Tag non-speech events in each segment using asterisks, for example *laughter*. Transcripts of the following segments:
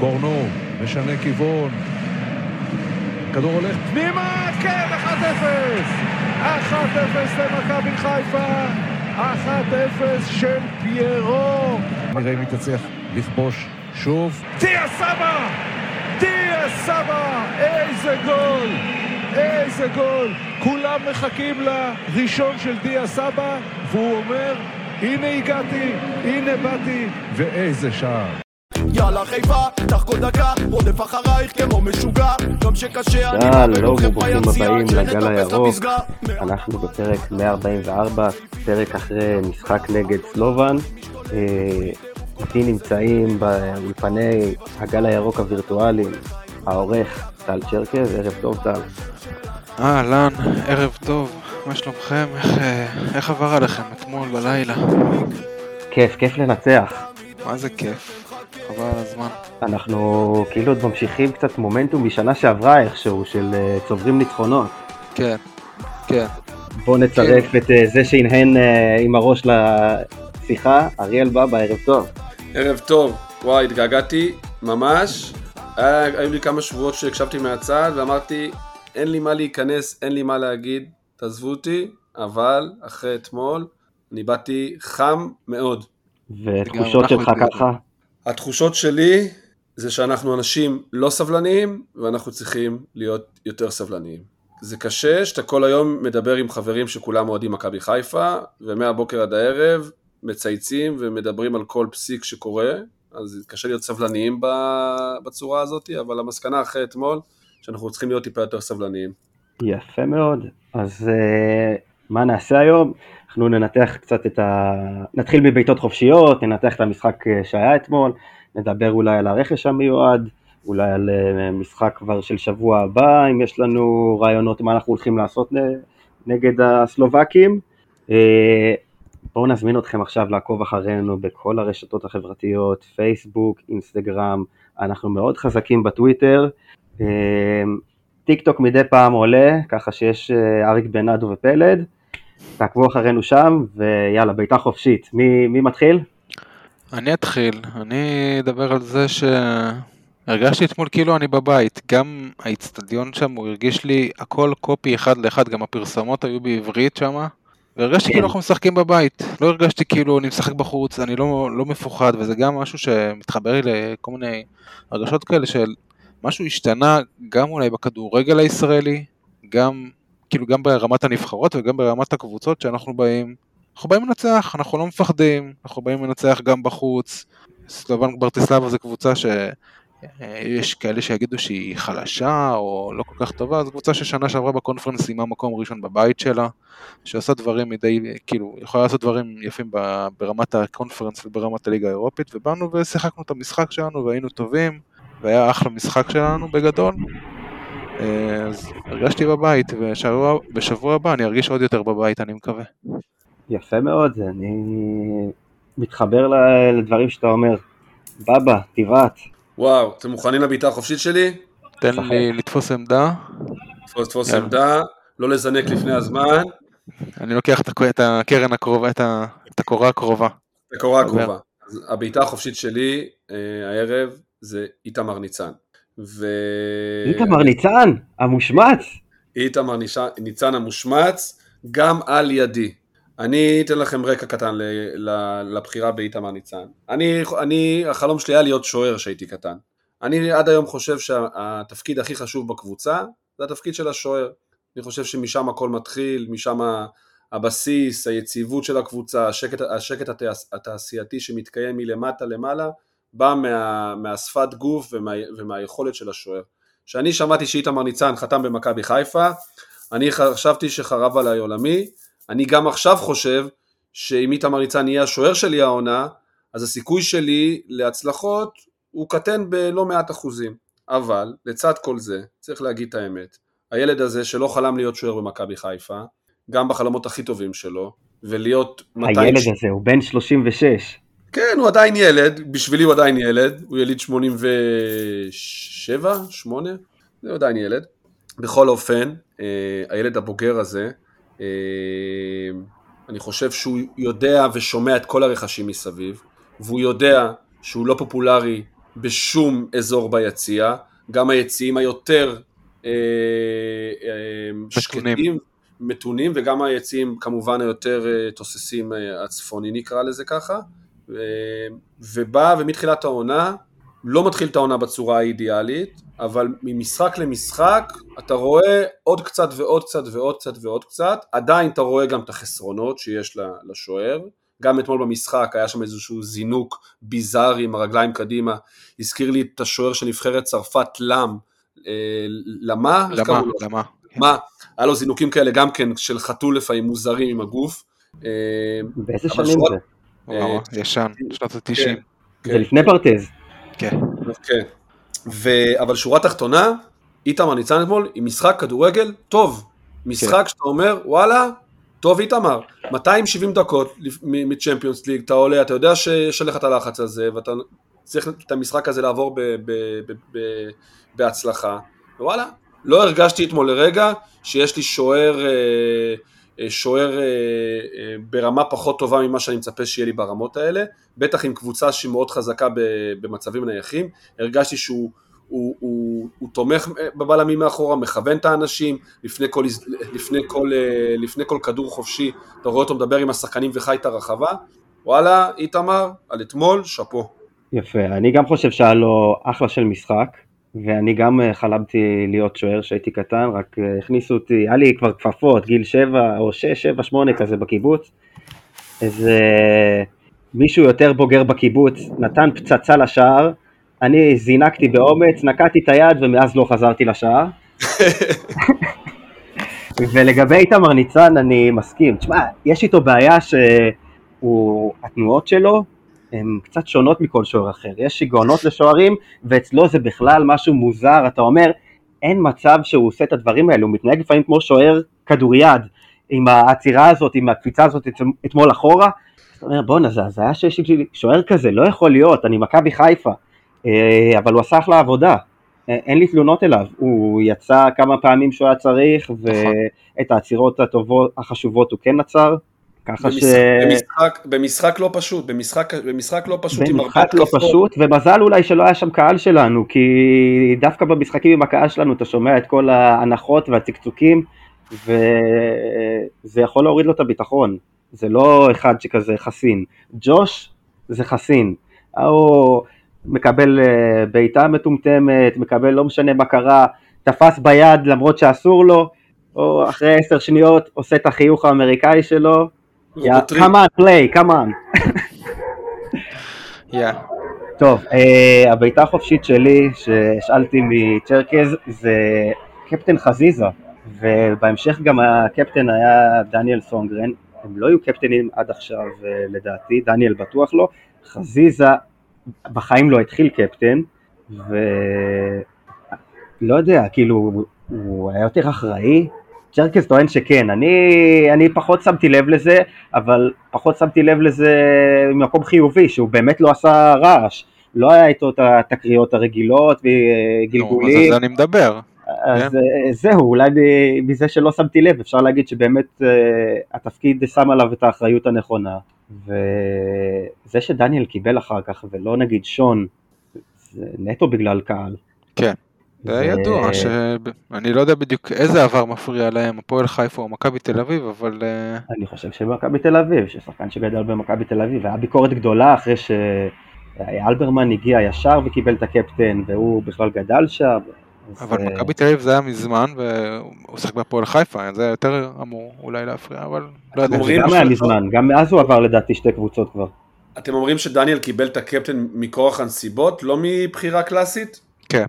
קורנו, משנה כיוון. כדור הולך פנימה, כן, 1-0! 1-0 למכבי חיפה, 1-0 של פיירו. נראה אם היא תצליח לכבוש שוב. דיה סבא! דיה סבא! איזה גול! איזה גול! כולם מחכים לראשון של דיה סבא, והוא אומר, הנה הגעתי, הנה באתי, ואיזה שער. יאללה חיפה, כל דקה, רודף אחרייך כמו משוגע, גם שקשה אני שלום מאבד אתכם וברוכים ביציע, הבאים לגל הירוק. אנחנו בפרק 144, פרק אחרי משחק נגד סלובן. אה, איתי נמצאים באולפני הגל הירוק הווירטואליים, העורך טל צ'רקז, ערב טוב טל. אהלן, ערב טוב, מה שלומכם? איך, אה, איך עבר עליכם אתמול בלילה? כיף, כיף לנצח. מה זה כיף, חבל על הזמן. אנחנו כאילו עוד ממשיכים קצת מומנטום משנה שעברה איכשהו, של אה, צוברים ניצחונות. כן, כן. בואו נצרף את אה, זה שהנהן אה, עם הראש לשיחה, אריאל בבא, ערב טוב. ערב טוב, וואי, התגעגעתי, ממש. היה, היו לי כמה שבועות שהקשבתי מהצד ואמרתי, אין לי מה להיכנס, אין לי מה להגיד, תעזבו אותי, אבל אחרי אתמול, אני באתי חם מאוד. ותחושות שלך. ככה? התחושות שלי זה שאנחנו אנשים לא סבלניים, ואנחנו צריכים להיות יותר סבלניים. זה קשה שאתה כל היום מדבר עם חברים שכולם אוהדים מכבי חיפה, ומהבוקר עד הערב מצייצים ומדברים על כל פסיק שקורה, אז קשה להיות סבלניים בצורה הזאת, אבל המסקנה אחרי אתמול, שאנחנו צריכים להיות טיפה יותר סבלניים. יפה מאוד. אז uh, מה נעשה היום? אנחנו ננתח קצת את ה... נתחיל מבעיטות חופשיות, ננתח את המשחק אה, שהיה אתמול, נדבר אולי על הרכש המיועד, אולי על uh, משחק כבר של שבוע הבא, אם יש לנו רעיונות מה אנחנו הולכים לעשות נגד הסלובקים. Uh, בואו נזמין אתכם עכשיו לעקוב אחרינו בכל הרשתות החברתיות, פייסבוק, אינסטגרם, אנחנו מאוד חזקים בטוויטר. טיק טוק מדי פעם עולה, ככה שיש אה, אריק בנאדו ופלד, תעקבו אחרינו שם, ויאללה, בעיטה חופשית. מי, מי מתחיל? אני אתחיל, אני אדבר על זה שהרגשתי אתמול כאילו אני בבית, גם האיצטדיון שם הוא הרגיש לי הכל קופי אחד לאחד, גם הפרסומות היו בעברית שם, והרגשתי כן. כאילו אנחנו משחקים בבית, לא הרגשתי כאילו אני משחק בחוץ, אני לא, לא מפוחד, וזה גם משהו שמתחבר לי לכל מיני הרגשות כאלה של משהו השתנה גם אולי בכדורגל הישראלי, גם כאילו גם ברמת הנבחרות וגם ברמת הקבוצות שאנחנו באים, אנחנו באים לנצח, אנחנו לא מפחדים, אנחנו באים לנצח גם בחוץ. סלובן ברטיסלבה זו קבוצה שיש כאלה שיגידו שהיא חלשה או לא כל כך טובה, זו קבוצה ששנה שעברה בקונפרנס סיימה מקום ראשון בבית שלה, שעושה דברים מדי, כאילו, יכולה לעשות דברים יפים ברמת הקונפרנס וברמת הליגה האירופית, ובאנו ושיחקנו את המשחק שלנו והיינו טובים, והיה אחלה משחק שלנו בגדול. אה, אז הרגשתי בבית, ושבוע, בשבוע הבא אני ארגיש עוד יותר בבית, אני מקווה. יפה מאוד, אני מתחבר לדברים שאתה אומר. בבא, תבעט. וואו, אתם מוכנים לבעיטה החופשית שלי? תן. לי לתפוס עמדה, תפוס תפוס יאללה. עמדה, לא לזנק לפני הזמן, אני לוקח את את הקרן הקרובה, את את הקורה הקרובה. הקורה עובר. הקרובה. הבעיטה החופשית שלי אה, הערב זה איתמר ניצן. ו... איתמר ניצן, המושמץ. איתמר ניצן המושמץ, גם על ידי. אני אתן לכם רקע קטן לבחירה באיתמר ניצן. אני, אני, החלום שלי היה להיות שוער כשהייתי קטן. אני עד היום חושב שהתפקיד הכי חשוב בקבוצה זה התפקיד של השוער. אני חושב שמשם הכל מתחיל, משם הבסיס, היציבות של הקבוצה, השקט, השקט התעש- התעשייתי שמתקיים מלמטה למעלה, בא מה, מהשפת גוף ומה, ומהיכולת של השוער. כשאני שמעתי שאיתמר ניצן חתם במכבי חיפה, אני חשבתי שחרב עליי עולמי, אני גם עכשיו חושב שאם איתמר ניצן יהיה השוער שלי העונה, אז הסיכוי שלי להצלחות הוא קטן בלא מעט אחוזים. אבל לצד כל זה, צריך להגיד את האמת, הילד הזה שלא חלם להיות שוער במכבי חיפה, גם בחלומות הכי טובים שלו, ולהיות 200... הילד הזה הוא בן 36. כן, הוא עדיין ילד, בשבילי הוא עדיין ילד, הוא יליד 87, 8, זה עדיין ילד. בכל אופן, אה, הילד הבוגר הזה, אה, אני חושב שהוא יודע ושומע את כל הרכשים מסביב, והוא יודע שהוא לא פופולרי בשום אזור ביציע, גם היציעים היותר אה. שקטים, מתונים, וגם היציעים כמובן היותר תוססים, הצפוני נקרא לזה ככה, ובא ומתחילת העונה, לא מתחיל את העונה בצורה האידיאלית, אבל ממשחק למשחק אתה רואה עוד קצת ועוד קצת ועוד קצת ועוד קצת, עדיין אתה רואה גם את החסרונות שיש לשוער, גם אתמול במשחק היה שם איזשהו זינוק ביזארי עם הרגליים קדימה, הזכיר לי את השוער של נבחרת צרפת לם, אה, למה? למה? למה? מה? היה לו זינוקים כאלה גם כן של חתול לפעמים מוזרים עם הגוף. אה, באיזה שנים זה? וואו, אה, ישן, שנות ה-90. זה לפני ברטז. כן. כן. אבל שורה תחתונה, איתמר ניצן אתמול עם משחק כדורגל טוב. משחק שאתה אומר, וואלה, טוב איתמר. 270 דקות מצ'מפיונס ליג, אתה עולה, אתה יודע שיש עליך את הלחץ הזה, ואתה צריך את המשחק הזה לעבור ב... ב... ב... ב... בהצלחה. וואלה, לא הרגשתי אתמול לרגע שיש לי שוער, אה, אה, שוער אה, אה, ברמה פחות טובה ממה שאני מצפה שיהיה לי ברמות האלה, בטח עם קבוצה שהיא מאוד חזקה במצבים נייחים, הרגשתי שהוא הוא, הוא, הוא תומך בבלמים מאחורה, מכוון את האנשים, לפני כל, לפני, כל, אה, לפני כל כדור חופשי, אתה רואה אותו מדבר עם השחקנים וחי את הרחבה, וואלה, איתמר, על אתמול, שאפו. יפה, אני גם חושב שהיה לו אחלה של משחק, ואני גם אה, חלמתי להיות שוער כשהייתי קטן, רק אה, הכניסו אותי, היה לי כבר כפפות, גיל 7 או 6, 7, 8 כזה בקיבוץ, איזה מישהו יותר בוגר בקיבוץ נתן פצצה לשער, אני זינקתי באומץ, נקעתי את היד ומאז לא חזרתי לשער. *laughs* ולגבי איתמר ניצן אני מסכים, תשמע, יש איתו בעיה שהוא, התנועות שלו הן קצת שונות מכל שוער אחר, יש שיגעונות לשוערים ואצלו זה בכלל משהו מוזר, אתה אומר אין מצב שהוא עושה את הדברים האלו, הוא מתנהג לפעמים כמו שוער כדוריד, עם העצירה הזאת, עם הקפיצה הזאת אתמול אחורה, אתה אומר בואנה זה הזיה שיש לי שוער כזה, לא יכול להיות, אני מכבי חיפה, אה, אבל הוא עשה אחלה עבודה, אה, אין לי תלונות אליו, הוא יצא כמה פעמים שהוא היה צריך, ואת העצירות הטובות, החשובות הוא כן עצר, ככה ש... במשחק, במשחק, במשחק לא פשוט, במשחק, במשחק לא פשוט עם הרבה במשחק לא התקפות. פשוט, ומזל אולי שלא היה שם קהל שלנו, כי דווקא במשחקים עם הקהל שלנו אתה שומע את כל ההנחות והצקצוקים, וזה יכול להוריד לו את הביטחון, זה לא אחד שכזה חסין. ג'וש זה חסין, הוא מקבל אה, בעיטה מטומטמת, מקבל לא משנה מה קרה, תפס ביד למרות שאסור לו, או אחרי עשר שניות עושה את החיוך האמריקאי שלו, יא, רובוטריק. come on play, come on. *laughs* טוב, אה, הבעיטה החופשית שלי שהשאלתי מצ'רקז זה קפטן חזיזה, ובהמשך גם הקפטן היה דניאל סונגרן, הם לא היו קפטנים עד עכשיו לדעתי, דניאל בטוח לא, חזיזה בחיים לא התחיל קפטן, ולא יודע, כאילו, הוא היה יותר אחראי? צ'רקס טוען שכן, אני, אני פחות שמתי לב לזה, אבל פחות שמתי לב לזה ממקום חיובי, שהוא באמת לא עשה רעש, לא היה איתו את התקריות הרגילות נו, וגלגולים, אז על זה אני מדבר. אז אה, זהו, אולי מזה שלא שמתי לב, אפשר להגיד שבאמת אה, התפקיד שם עליו את האחריות הנכונה, וזה שדניאל קיבל אחר כך, ולא נגיד שון, זה נטו בגלל קהל. כן. זה ו- ידוע ש... אני לא יודע בדיוק איזה עבר מפריע להם, הפועל חיפה או מכבי תל אביב, אבל אה, אני חושב שבמכבי תל אביב, ששחקן שגדל במכבי תל אביב, היה ביקורת גדולה אחרי שאלברמן הגיע ישר וקיבל את הקפטן, והוא בכלל גדל שם. אבל אה, מכבי תל אביב זה היה מזמן, והוא שיחק בהפועל חיפה, זה היה יותר אמור אולי להפריע, אבל לא יודע. זה גם היה מזמן, גם מאז הוא עבר לדעתי שתי קבוצות כבר. אתם אומרים שדניאל קיבל את הקפטן מכורח הנסיבות, לא מבחירה קלאסית? כן,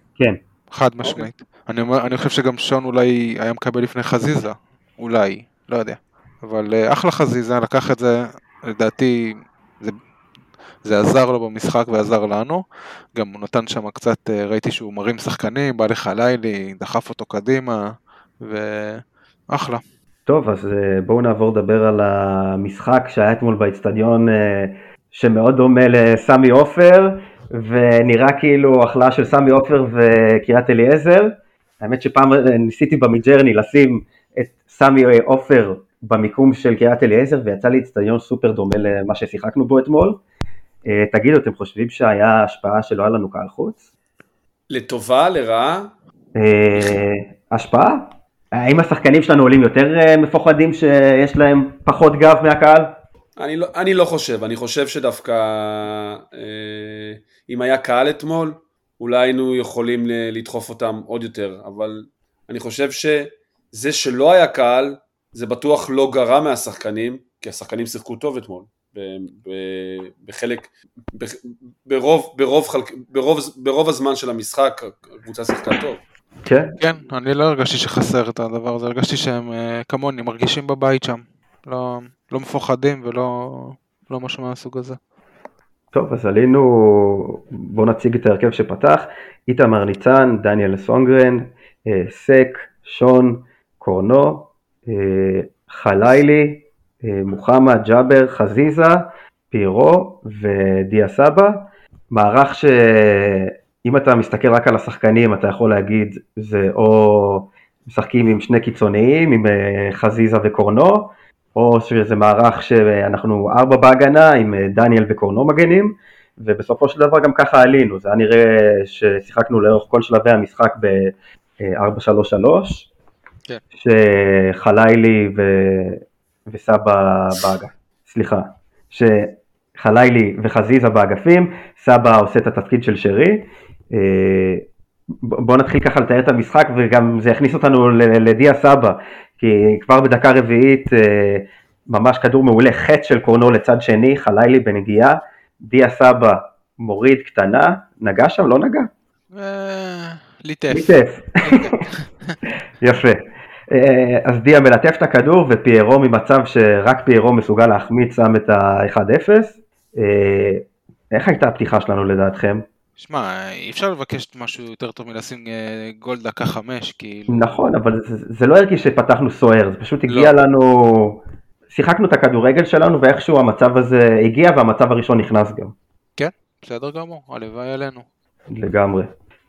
חד משמעית. אני, אומר, אני חושב שגם שון אולי היה מקבל לפני חזיזה, אולי, לא יודע. אבל אה, אחלה חזיזה, לקח את זה, לדעתי, זה, זה עזר לו במשחק ועזר לנו. גם הוא נתן שם קצת, אה, ראיתי שהוא מרים שחקנים, בא לך לילי, דחף אותו קדימה, ואחלה. טוב, אז אה, בואו נעבור לדבר על המשחק שהיה אתמול באיצטדיון שמאוד דומה לסמי עופר, ונראה כאילו החלאה של סמי עופר וקריית אליעזר. האמת שפעם ניסיתי במידג'רני לשים את סמי עופר במיקום של קריית אליעזר, ויצא לי איצטדיון סופר דומה למה ששיחקנו בו אתמול. אה, תגידו, אתם חושבים שהיה השפעה שלא היה לנו קהל חוץ? לטובה, לרעה? אה, השפעה? האם השחקנים שלנו עולים יותר אה, מפוחדים שיש להם פחות גב מהקהל? אני לא, אני לא חושב, אני חושב שדווקא אה, אם היה קהל אתמול, אולי היינו יכולים לדחוף אותם עוד יותר, אבל אני חושב שזה שלא היה קהל, זה בטוח לא גרע מהשחקנים, כי השחקנים שיחקו טוב אתמול. ב- ב- בחלק, ב- ברוב, ברוב, חלק, ברוב, ברוב הזמן של המשחק הקבוצה שיחקה טוב. כן. כן, אני לא הרגשתי שחסר את הדבר הזה, הרגשתי שהם אה, כמוני, מרגישים בבית שם. לא, לא מפוחדים ולא לא משהו מהסוג הזה. טוב, אז עלינו, בואו נציג את ההרכב שפתח, איתמר ניצן, דניאל סונגרן, אה, סק, שון, קורנו, אה, חלילי, אה, מוחמד, ג'אבר, חזיזה, פירו ודיה סבא, מערך שאם אתה מסתכל רק על השחקנים אתה יכול להגיד זה או משחקים עם שני קיצוניים, עם אה, חזיזה וקורנו, או שזה מערך שאנחנו ארבע בהגנה עם אה, דניאל וקורנו מגנים, ובסופו של דבר גם ככה עלינו, זה היה נראה ששיחקנו לאורך כל שלבי המשחק ב-4-3-3, כן. שחלילי ו... וסבא באגף, סליחה, שחלילי וחזיזה באגפים, סבא עושה את התפקיד של שרי, אה, ב- בוא נתחיל ככה לתאר את המשחק וגם זה יכניס אותנו לדיה סבא, כי כבר בדקה רביעית אה, ממש כדור מעולה, חטא של קורנו לצד שני, חלילי בנגיעה, דיה סבא מוריד קטנה, נגע שם? לא נגע? אה, ליטף. ליטף. *laughs* יפה. אה, אז דיה מלטף את הכדור ופיירו ממצב שרק פיירו מסוגל להחמיץ שם את ה-1-0. אה, איך הייתה הפתיחה שלנו לדעתכם? שמע, אי אפשר לבקש משהו יותר טוב מלשים אה, גול דקה חמש, כאילו. נכון, אבל זה, זה לא הרגיש שפתחנו סוער, זה פשוט הגיע לא. לנו, שיחקנו את הכדורגל שלנו ואיכשהו המצב הזה הגיע והמצב הראשון נכנס גם, כן, בסדר גמור, הלוואי עלינו. לגמרי.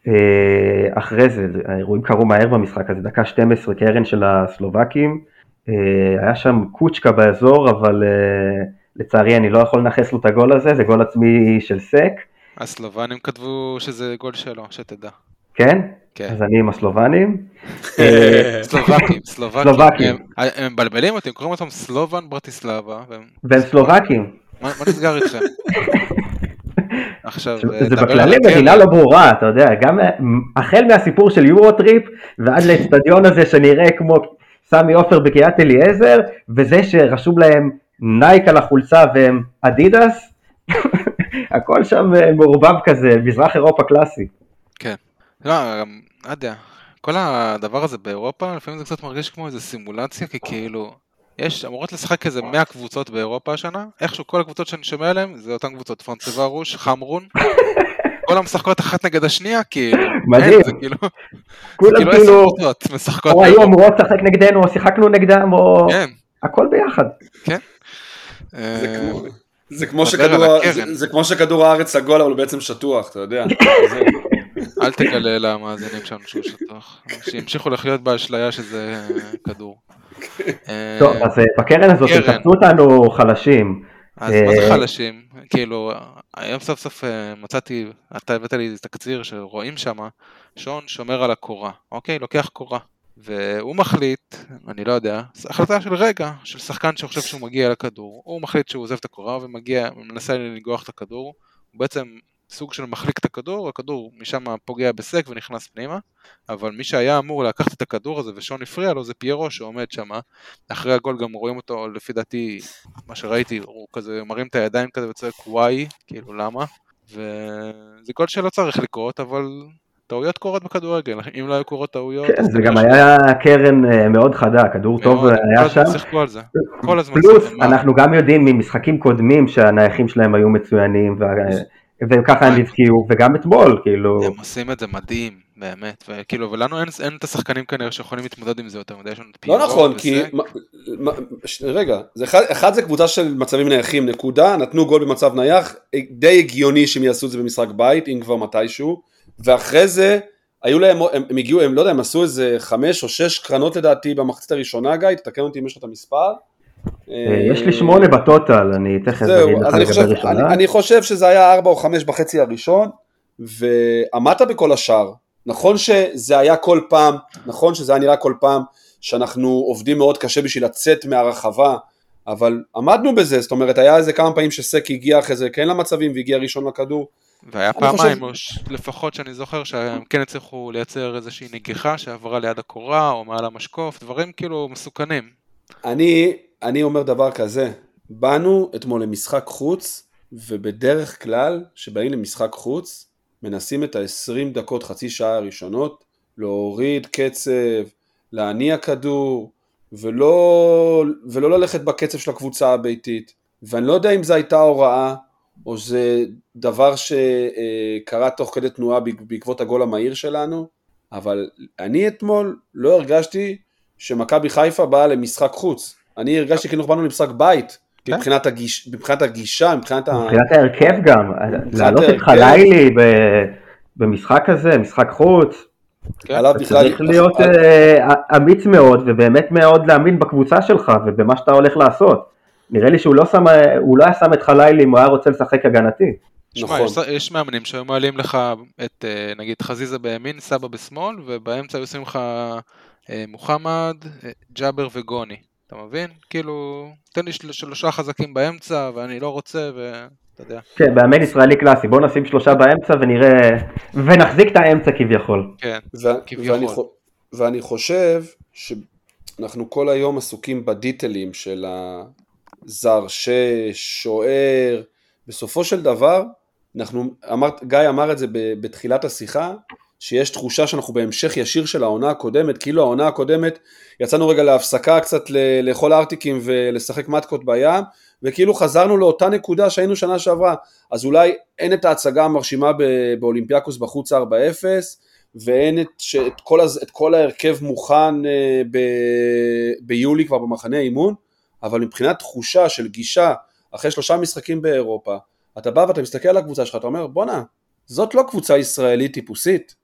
אה, אחרי זה, האירועים קרו מהר במשחק הזה, דקה 12 קרן של הסלובקים, אה, היה שם קוצ'קה באזור, אבל לצערי אני לא יכול לנכס לו את הגול הזה, זה גול עצמי של סק, הסלובנים כתבו שזה גול שלו, שתדע. כן? כן. אז אני עם הסלובנים. *laughs* אה, סלובקים, *laughs* סלובקים. הם- מבלבלים אותי, הם קוראים אותם סלובן ברטיסלבה, והם- סלובקים. מה נסגר איתכם? *laughs* עכשיו, זה אה, בכללי. מדינה לא ברורה, אתה יודע, גם אה, החל מהסיפור של יורוטריפ ועד לאצטדיון הזה שנראה כמו סמי עופר בקריית אליעזר, וזה שרשום להם נייק על החולצה והם אדידס, הכל שם אה, מעורבב כזה, מזרח אירופה קלאסי. כן. לא, גם, לא יודע, כל הדבר הזה באירופה, לפעמים זה קצת מרגיש כמו איזה סימולציה, כי כאילו, יש, אמורות לשחק איזה 100 קבוצות באירופה השנה, איכשהו כל הקבוצות שאני שומע עליהן, זה אותן קבוצות, פרנסווארוש, חמרון, *laughs* כל המשחקות אחת נגד השנייה, כאילו, מדהים. אין, זה כאילו, כולם כאילו כאילו, או היו אמורות לשחק נגדנו, או שיחקנו נגדם, או כן, הכל ביחד. כן. זה אה, כמו- זה כמו שכדור על ה- הקרן. זה- זה כמו שכדור הארץ עגול אבל הוא בעצם שטוח, אתה יודע. *coughs* אל תגלה למאזינים שלנו שהוא שטוח, שימשיכו לחיות באשליה שזה אה, כדור. אה, טוב, אז אה, בקרן הזאת. תפסו אותנו חלשים. אז מה זה חלשים? כאילו, היום סוף סוף מצאתי, אתה הבאת לי תקציר שרואים שם, שון שומר על הקורה, אוקיי? לוקח קורה. והוא מחליט, אני לא יודע, החלטה של רגע, של שחקן שחושב שהוא מגיע לכדור, הוא מחליט שהוא עוזב את הקורה ומגיע, ומנסה לנגוח את הכדור, הוא בעצם סוג של מחליק את הכדור, הכדור משם פוגע בסק ונכנס פנימה, אבל מי שהיה אמור לקחת את הכדור הזה ושון הפריע לו זה פיירו שעומד שם, אחרי הגול גם רואים אותו, לפי דעתי, מה שראיתי, הוא כזה מרים את הידיים כזה וצועק וואי, כאילו למה? וזה גול שלא צריך לקרות, אבל טעויות קורות בכדורגל, אם לא היו קורות טעויות... כן, זה גם ש- היה קרן אה, מאוד חדה, כדור טוב כל היה שם. שיחקו על זה. כל הזמן פלוס? אנחנו גם יודעים ממשחקים קודמים שהנייחים שלהם היו מצוינים, וככה הם הבקיעו, וגם אתמול, כאילו, הם עושים את זה מדהים, באמת, וכאילו, ולנו אין, אין את השחקנים כנראה שיכולים להתמודד עם זה יותר מדי, יש לנו את לא פיירו נכון, וזה. כי... מה- ש- רגע, זה אחד, אחד זה קבוצה של מצבים נייחים, נקודה, נתנו גול במצב נייח, די הגיוני שהם יעשו את זה במשחק בית, אם כבר מתישהו, ואחרי זה, היו להם, הם, הם הגיעו, הם לא יודע, הם עשו איזה חמש או שש קרנות לדעתי במחצית הראשונה, גיא, תתקן אותי אם יש לך את המספר, אה, יש לי שמונה בטוטל, אני תכף אגיד לך לגבי חושב, אני, ראשונה. אני חושב שזה היה ארבע או חמש בחצי הראשון, ועמדת בכל השאר. נכון שזה היה כל פעם, נכון שזה היה נראה כל פעם שאנחנו עובדים מאוד קשה בשביל לצאת מהרחבה, אבל עמדנו בזה, זאת אומרת, היה איזה כמה פעמים שסק הגיע אחרי זה כן למצבים והגיע ראשון לכדור. והיה פעמיים, חושב- או לפחות שאני זוכר, שהם כן הצליחו לייצר איזושהי נגיחה שעברה ליד הקורה, או מעל המשקוף, דברים כאילו מסוכנים. אני, אני אומר דבר כזה, באנו אתמול למשחק חוץ, ובדרך כלל, כשבאים למשחק חוץ, מנסים את ה-20 דקות, חצי שעה הראשונות, להוריד קצב, להניע כדור, ולא, ולא ללכת בקצב של הקבוצה הביתית. ואני לא יודע אם זו הייתה הוראה, או זה דבר שקרה תוך כדי תנועה בעק- בעקבות הגול המהיר שלנו, אבל אני אתמול לא הרגשתי שמכבי חיפה באה למשחק חוץ. אני הרגשתי כאילו באנו למשחק בית, כן. מבחינת, הגיש, מבחינת הגישה, מבחינת ה... מבחינת ההרכב גם, להעלות את ההרכב. חלילי ב- במשחק הזה, משחק חוץ, כן? עליו בכלל... צריך להיות אה, אמיץ מאוד ובאמת מאוד להאמין בקבוצה שלך ובמה שאתה הולך לעשות. נראה לי שהוא לא שם, הוא לא היה שם את חלילי אם הוא היה רוצה לשחק הגנתי. שמע, נכון. יש, יש מאמנים שהיו מעלים לך את אה, נגיד חזיזה בימין, סבא בשמאל, ובאמצע היו עושים לך אה, מוחמד, אה, ג'אבר וגוני. אתה מבין? כאילו, תן לי של- שלושה חזקים באמצע, ואני לא רוצה, ואתה יודע. כן, מאמן ישראלי קלאסי, בוא נשים שלושה באמצע ונראה, ונחזיק את האמצע כביכול. כן, ו- כביכול. ואני, ואני חושב שאנחנו כל היום עסוקים בדיטלים של הזר שש, שוער, בסופו של דבר, אנחנו, אמר, גיא אמר את זה בתחילת השיחה, שיש תחושה שאנחנו בהמשך ישיר של העונה הקודמת, כאילו העונה הקודמת, יצאנו רגע להפסקה קצת לאכול ארטיקים ולשחק מתקות בים, וכאילו חזרנו לאותה נקודה שהיינו שנה שעברה, אז אולי אין את ההצגה המרשימה באולימפיאקוס בחוץ 4-0, ואין את, ש, את, כל, את כל ההרכב מוכן אה, ב, ביולי כבר במחנה אימון, אבל מבחינת תחושה של גישה אחרי שלושה משחקים באירופה, אתה בא ואתה מסתכל על הקבוצה שלך, אתה אומר בואנה, זאת לא קבוצה ישראלית טיפוסית,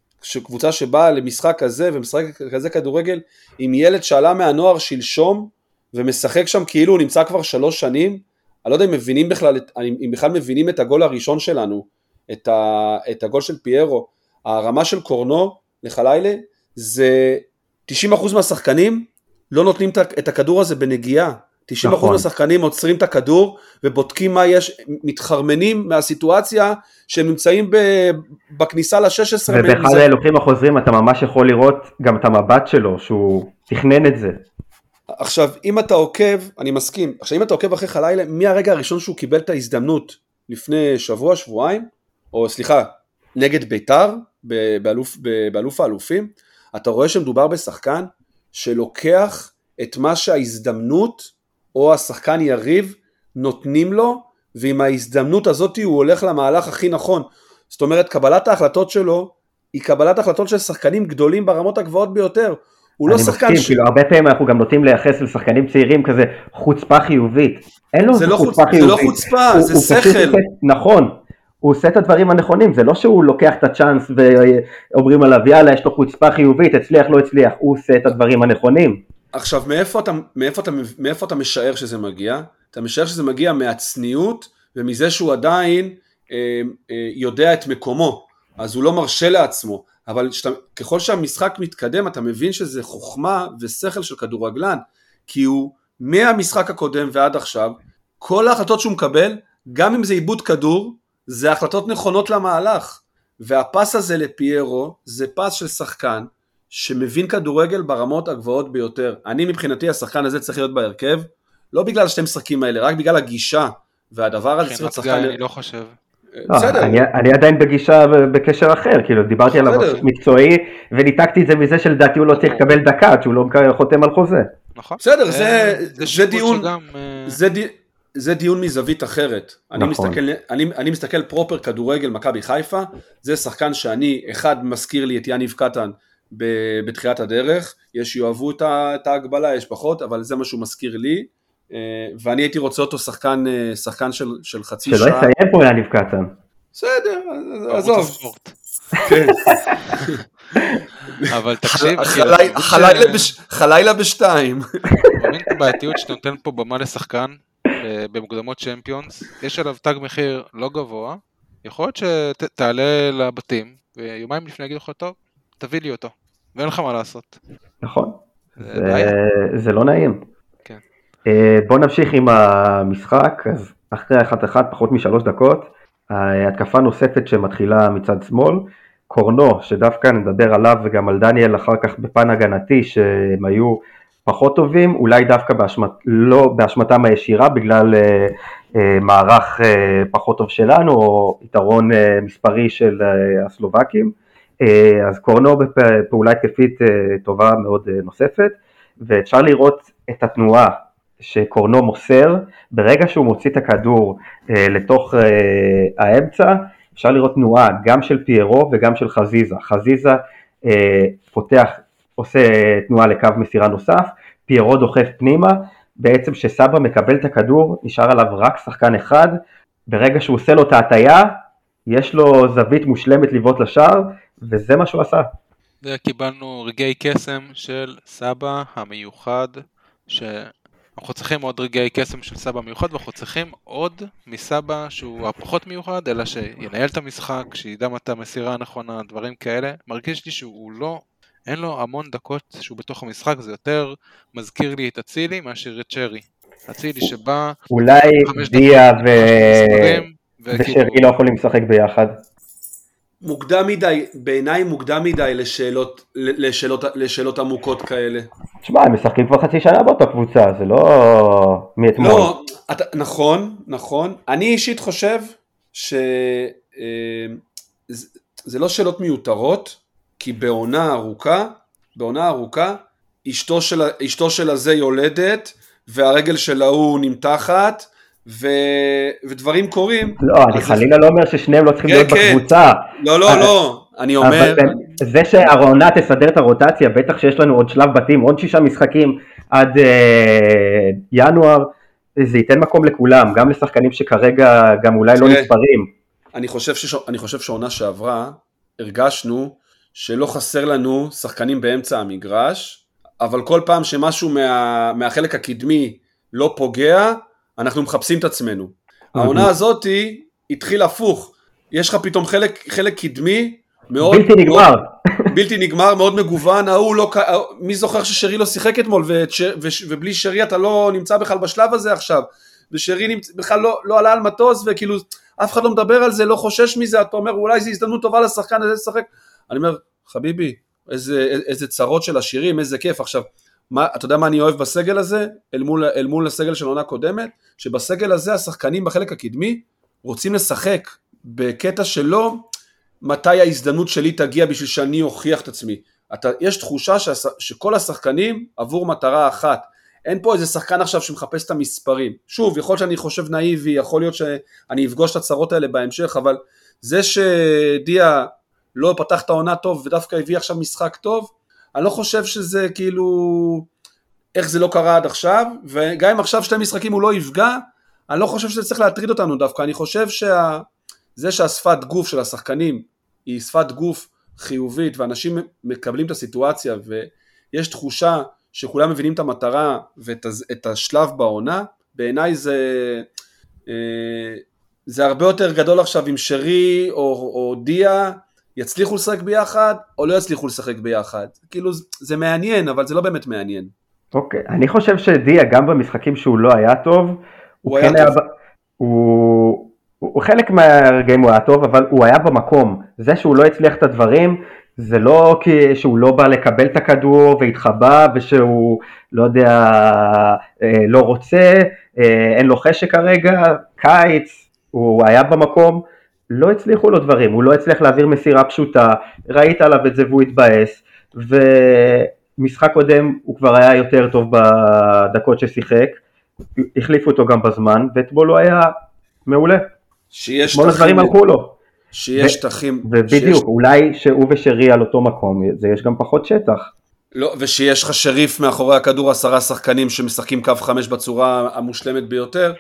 קבוצה שבאה למשחק כזה ומשחק כזה כדורגל עם ילד שעלה מהנוער שלשום ומשחק שם כאילו הוא נמצא כבר שלוש שנים, אני לא יודע אם מבינים בכלל, אם בכלל מבינים את הגול הראשון שלנו, את, ה, את הגול של פיירו, הרמה של קורנו לחלילה זה 90% מהשחקנים לא נותנים את הכדור הזה בנגיעה. 90% נכון. מהשחקנים עוצרים את הכדור ובודקים מה יש, מתחרמנים מהסיטואציה שהם נמצאים ב, בכניסה ל-16. ובאחד ההילוכים החוזרים אתה ממש יכול לראות גם את המבט שלו, שהוא תכנן את זה. עכשיו, אם אתה עוקב, אני מסכים, עכשיו אם אתה עוקב אחרי חלילה, מהרגע הראשון שהוא קיבל את ההזדמנות לפני שבוע, שבועיים, או סליחה, נגד ביתר, באלוף, באלוף האלופים, אתה רואה שמדובר בשחקן שלוקח את מה שההזדמנות או השחקן יריב נותנים לו, ועם ההזדמנות הזאת הוא הולך למהלך הכי נכון. זאת אומרת, קבלת ההחלטות שלו היא קבלת החלטות של שחקנים גדולים ברמות הגבוהות ביותר. הוא לא אני שחקן מסכים, כאילו הרבה פעמים אנחנו גם נוטים לייחס לשחקנים צעירים כזה חוצפה חיובית. אין לו לא חוצפה חוצ- זה לא חיובית. חוצפה, הוא- זה הוא שכל. עושה- נכון. הוא עושה את הדברים הנכונים, זה לא שהוא לוקח את הצ'אנס ואומרים עליו יאללה יש לו חוצפה חיובית, הצליח לא הצליח, הוא עושה את הדברים הנכונים. עכשיו, מאיפה אתה, מאיפה, אתה, מאיפה אתה משער שזה מגיע? אתה משער שזה מגיע מהצניעות ומזה שהוא עדיין אה, אה, יודע את מקומו, אז הוא לא מרשה לעצמו. אבל שאתה, ככל שהמשחק מתקדם, אתה מבין שזה חוכמה ושכל של כדורגלן, כי הוא מהמשחק הקודם ועד עכשיו, כל ההחלטות שהוא מקבל, גם אם זה עיבוד כדור, זה החלטות נכונות למהלך. והפס הזה לפיירו, זה פס של שחקן שמבין כדורגל ברמות הגבוהות ביותר. אני מבחינתי השחקן הזה צריך להיות בהרכב, לא בגלל שתי משחקים האלה, רק בגלל הגישה, והדבר הזה צריך להיות שחקן... אני לא חושב. בסדר, אני, אני עדיין בגישה בקשר אחר, כאילו דיברתי עליו. מקצועי וניתקתי את זה מזה שלדעתי הוא לא צריך לקבל דקה עד שהוא לא חותם על חוזה. נכון? בסדר, זה- אה, דיון- שגם, אה, זה, די, זה דיון מזווית אחרת. אני, נכון. מסתכל, אני, אני מסתכל פרופר כדורגל מכבי חיפה, זה שחקן שאני, אחד מזכיר לי את יניב קטן בתחילת הדרך, יש שיאהבו את ההגבלה, יש פחות, אבל זה מה שהוא מזכיר לי, אה, ואני הייתי רוצה אותו שחקן, אה, שחקן של, של חצי שלא שעה. יסיים פה יניב קטן. בסדר, בערוץ עזוב. כן. *laughs* אבל תקשיב, חלי- חלילה בש- חלילה בשתיים. *laughs* את הבעייתיות שאתה נותן פה במה לשחקן אה, במוקדמות צ'מפיונס, יש עליו תג מחיר לא גבוה, יכול להיות שתעלה לבתים, ויומיים לפני יגידו לך, טוב, תביא לי אותו, ואין לך מה לעשות. נכון. זה זה- לא נעים. כן. אה, בוא נמשיך עם המשחק, אז אחרי אחת אחת פחות משלוש דקות, התקפה נוספת שמתחילה מצד שמאל, קורנו, שדווקא נדבר עליו וגם על דניאל אחר כך בפן הגנתי, שהם היו פחות טובים, אולי דווקא באשמת, לא באשמתם הישירה, בגלל אה, אה, מערך אה, פחות טוב שלנו, או יתרון אה, מספרי של אה, הסלובקים. אה, אז קורנו בפעולה התקפית אה, טובה מאוד אה, נוספת, ואפשר לראות את התנועה שקורנו מוסר, ברגע שהוא מוציא את הכדור לתוך האמצע, אפשר לראות תנועה גם של פיירו וגם של חזיזה. חזיזה פותח, עושה תנועה לקו מסירה נוסף, פיירו דוחף פנימה, בעצם כשסבא מקבל את הכדור, נשאר עליו רק שחקן אחד, ברגע שהוא עושה לו את ההטייה, יש לו זווית מושלמת לבעוט לשער, וזה מה שהוא עשה. וקיבלנו רגעי קסם של סבא המיוחד, שאנחנו צריכים עוד רגעי קסם של סבא מיוחד, ואנחנו צריכים עוד מסבא שהוא הפחות מיוחד, אלא שינהל את המשחק, שידע מתי המסירה הנכונה, דברים כאלה. מרגיש לי שהוא לא, אין לו המון דקות שהוא בתוך המשחק, זה יותר מזכיר לי את אצילי מאשר את שרי. אצילי שבא, אולי דיה ו... ושרי לא יכולים לשחק ביחד. מוקדם מדי, בעיניי מוקדם מדי לשאלות, לשאלות, לשאלות עמוקות כאלה. תשמע, הם משחקים כבר חצי שנה באותה קבוצה, זה לא מאתמול. לא, אתה, נכון, נכון. אני אישית חושב שזה זה לא שאלות מיותרות, כי בעונה ארוכה, בעונה ארוכה, אשתו של, אשתו של הזה יולדת, והרגל של ההוא נמתחת, ו, ודברים קורים. לא, אני חלילה לא אומר ששניהם לא צריכים כן, להיות כן. בקבוצה. לא, לא, אבל- לא, אני אומר, אבל זה שהעונה תסדר את הרוטציה, בטח שיש לנו עוד שלב בתים, עוד שישה משחקים עד אה, ינואר, זה ייתן מקום לכולם, גם לשחקנים שכרגע גם אולי לא נספרים. אני חושב, שש... אני חושב שעונה שעברה הרגשנו שלא חסר לנו שחקנים באמצע המגרש, אבל כל פעם שמשהו מה... מהחלק הקדמי לא פוגע, אנחנו מחפשים את עצמנו. העונה הזאתי התחיל הפוך, יש לך פתאום חלק, חלק קדמי מאוד, בלתי נגמר. מאוד, בלתי נגמר, מאוד מגוון, ההוא לא, מי זוכר ששרי לא שיחק אתמול, וש, וש, ובלי שרי אתה לא נמצא בכלל בשלב הזה עכשיו, ושרי נמצ... בכלל לא, לא עלה על מטוס, וכאילו אף אחד לא מדבר על זה, לא חושש מזה, אתה אומר אולי זו הזדמנות טובה לשחקן הזה לשחק, אני אומר, חביבי, איזה, איזה צרות של השירים, איזה כיף, עכשיו, מה, אתה יודע מה אני אוהב בסגל הזה, אל מול, אל מול הסגל של עונה קודמת, שבסגל הזה השחקנים בחלק הקדמי רוצים לשחק בקטע שלא מתי ההזדמנות שלי תגיע בשביל שאני אוכיח את עצמי. אתה, יש תחושה שהש, שכל השחקנים עבור מטרה אחת. אין פה איזה שחקן עכשיו שמחפש את המספרים. שוב, יכול להיות שאני חושב נאיבי, יכול להיות שאני אפגוש את הצרות האלה בהמשך, אבל זה שדיה לא פתח את העונה טוב ודווקא הביא עכשיו משחק טוב, אני לא חושב שזה כאילו, איך זה לא קרה עד עכשיו, וגם אם עכשיו שתי משחקים הוא לא יפגע, אני לא חושב שזה צריך להטריד אותנו דווקא, אני חושב שה... זה שהשפת גוף של השחקנים היא שפת גוף חיובית ואנשים מקבלים את הסיטואציה ויש תחושה שכולם מבינים את המטרה ואת השלב בעונה, בעיניי זה, אה, זה הרבה יותר גדול עכשיו אם שרי או, או דיה יצליחו לשחק ביחד או לא יצליחו לשחק ביחד. כאילו זה- מעניין אבל זה לא באמת מעניין. אוקיי, אני חושב שדיה גם במשחקים שהוא לא היה טוב, הוא, הוא כן היה היה, טוב. הוא, הוא, הוא חלק מהרגעים הוא היה טוב, אבל הוא היה במקום. זה שהוא לא הצליח את הדברים, זה לא כי שהוא לא בא לקבל את הכדור והתחבא ושהוא לא יודע, אה, לא רוצה, אה, אין לו חשק כרגע, קיץ, הוא היה במקום, לא הצליחו לו דברים, הוא לא הצליח להעביר מסירה פשוטה, ראית עליו את זה והוא התבאס, ומשחק קודם הוא כבר היה יותר טוב בדקות ששיחק, החליפו אותו גם בזמן, ואתמול הוא היה מעולה, שיש אתמול הדברים הלכו לו, שיש שטחים, ובדיוק, שיש- אולי שהוא ושרי על אותו מקום, זה יש גם פחות שטח. לא, ושיש לך שריף מאחורי הכדור עשרה שחקנים שמשחקים קו חמש בצורה המושלמת ביותר,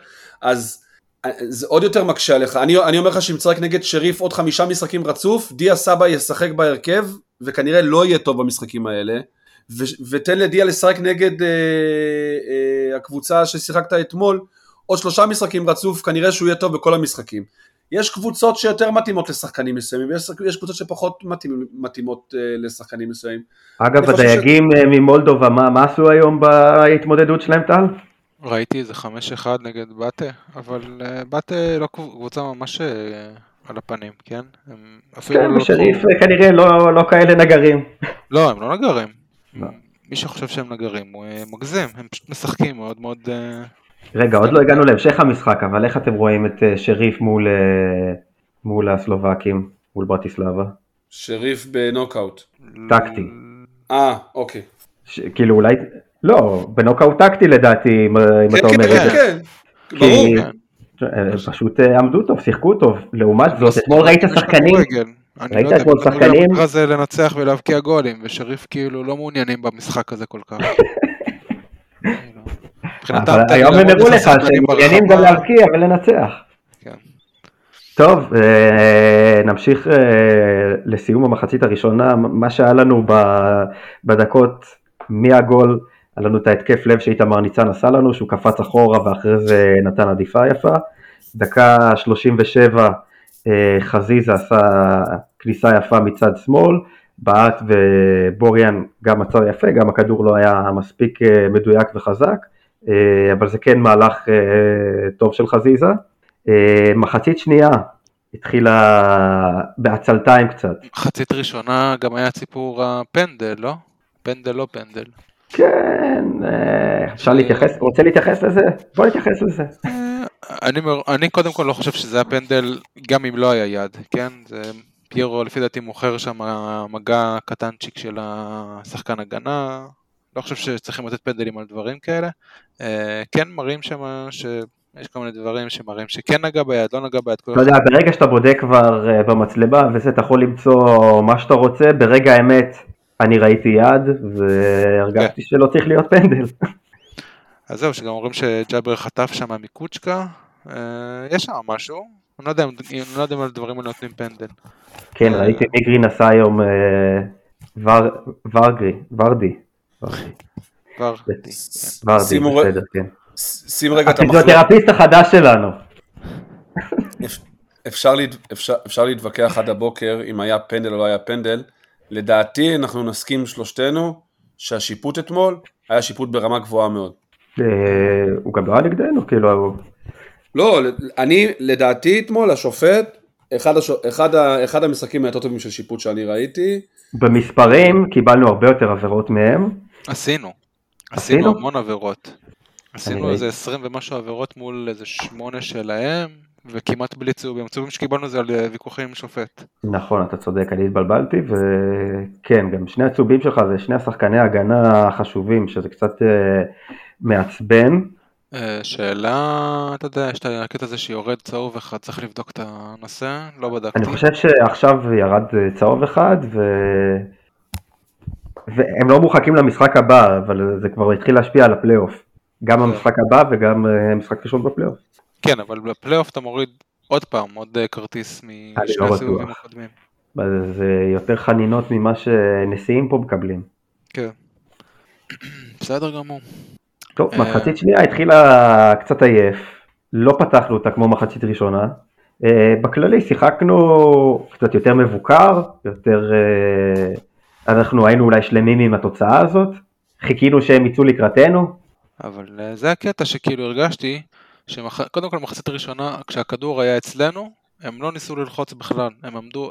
אז זה עוד יותר מקשה עליך. אני, אני אומר לך שאם תשחק נגד שריף עוד חמישה משחקים רצוף, דיה סבא ישחק בהרכב וכנראה לא יהיה טוב במשחקים האלה, ו- ותן לדיה לשחק נגד אה, אה, הקבוצה ששיחקת אתמול, עוד שלושה משחקים רצוף, כנראה שהוא יהיה טוב בכל המשחקים. יש קבוצות שיותר מתאימות לשחקנים מסוימים, ויש יש קבוצות שפחות מתאים, מתאימות אה, לשחקנים מסוימים. אגב, הדייגים אה, ממולדובה, מה מה עשו היום בהתמודדות שלהם, טל? ראיתי איזה 5-1 נגד באטה, אבל אה, באטה לא קבוצה ממש אה, על הפנים, כן? הם אפילו כן, לא ושריף לקחו- אה, כנראה לא לא כאלה נגרים. *laughs* לא, הם לא נגרים. לא. מי שחושב שהם נגרים הוא מגזים, הם פשוט משחקים מאוד מאוד... רגע, עוד לא הגענו להמשך המשחק, אבל איך אתם רואים את שריף מול, מול הסלובקים, מול ברטיסלבה? שריף בנוקאוט. טקטי. אה, אוקיי. ש- כאילו אולי, לא, בנוקאוט טקטי לדעתי, אם כן, אתה כן, אומר את כן, זה. כן, כי- ברור. כן. אה, פשוט אה, עמדו טוב, שיחקו טוב. לעומת זאת, לא אתמול ראית שחקנים. אני ראית לא יודע, אתמול נתנו שחקנים? למטרה זה לנצח ולהבקיע גולים, ושריף כאילו לא מעוניינים במשחק הזה כל כך. אבל היום הם הראו לך שהם מעוניינים גם. להבקיע ולנצח. כן. טוב, אה, נמשיך לסיום המחצית הראשונה, מה שהיה לנו בדקות מהגול, היה לנו את ההתקף לב שאיתמר ניצן עשה לנו, שהוא קפץ אחורה ואחרי זה נתן עדיפה יפה. דקה 37 אה, חזיזה עשה כניסה יפה מצד שמאל, בעט ובוריאן גם עצר יפה, גם הכדור לא היה מספיק אה, מדויק וחזק, אה, אבל זה כן מהלך טוב של חזיזה. מחצית שנייה התחילה בעצלתיים קצת. מחצית ראשונה גם היה סיפור הפנדל, לא? פנדל לא פנדל. כן, אה, אפשר להתייחס, רוצה להתייחס לזה? בוא נתייחס לזה. אה, אני, אני קודם כל לא חושב שזה היה פנדל, גם אם לא היה יד, כן? זה פיירו לפי דעתי מוכר שם מגע קטנצ'יק של השחקן הגנה, לא חושב שצריכים לתת פנדלים על דברים כאלה. אה, כן מראים שם שיש כל מיני דברים שמראים שכן נגע ביד, לא נגע ביד, אתה יודע, ברגע שאתה בודק כבר במצלמה וזה, אתה יכול למצוא מה שאתה רוצה, ברגע האמת אני ראיתי יד והרגשתי שלא צריך להיות פנדל. אז זהו, שגם אומרים שג'אבר חטף שם מקוצ'קה, אה, יש שם משהו, אני לא יודע אם לא על דברים האלה נותנים פנדל. כן, ראיתי מיגרין עשה היום אה, ור- ורגרי, ורדי. ורדי, בסדר, כן. שים רגע את המחלוקת. הפיזיותרפיסט החדש שלנו. אפשר להתווכח עד הבוקר אם היה פנדל או לא היה פנדל. לדעתי אנחנו נסכים שלושתנו שהשיפוט אתמול היה שיפוט ברמה גבוהה מאוד. אה, הוא גם לא היה נגדנו, כאילו, לא, אני, לדעתי אתמול השופט, אחד, הש... אחד, ה... אחד המשחקים היותר טובים של שיפוט שאני ראיתי, במספרים קיבלנו הרבה יותר עבירות מהם. עשינו. עשינו? עשינו המון עבירות. עשינו. איזה 20 ומשהו עבירות מול איזה שמונה שלהם, וכמעט בלי צהובים. הצהובים שקיבלנו זה על אה, ויכוחים עם שופט. נכון, אתה צודק, אני התבלבלתי, וכן, גם שני הצהובים שלך זה שני השחקני ההגנה החשובים, שזה קצת אה, מעצבן. אה, שאלה, אתה יודע, יש את הקטע הזה שיורד צהוב אחד, צריך לבדוק את הנושא, לא בדקתי. אני חושב שעכשיו ירד אה, צהוב אחד, ו... והם לא מורחקים למשחק הבא, אבל זה כבר התחיל להשפיע על הפלייאוף. גם המשחק הבא וגם משחק ראשון בפלייאוף. כן, אבל בפלייאוף אתה מוריד עוד פעם, עוד אה, כרטיס משני לאור הסיבובים. הקודמים. אז זה יותר חנינות ממה שנשיאים פה מקבלים. כן. בסדר גמור. טוב, אה. מחצית שנייה התחילה קצת עייף, לא פתחנו אותה כמו מחצית ראשונה. אה, בכללי שיחקנו קצת יותר מבוקר, יותר... אנחנו היינו אולי שלמים עם התוצאה הזאת, חיכינו שהם יצאו לקראתנו, אבל זה הקטע שכאילו הרגשתי, שקודם כל מחצית ראשונה, כשהכדור היה אצלנו, הם לא ניסו ללחוץ בכלל, הם עמדו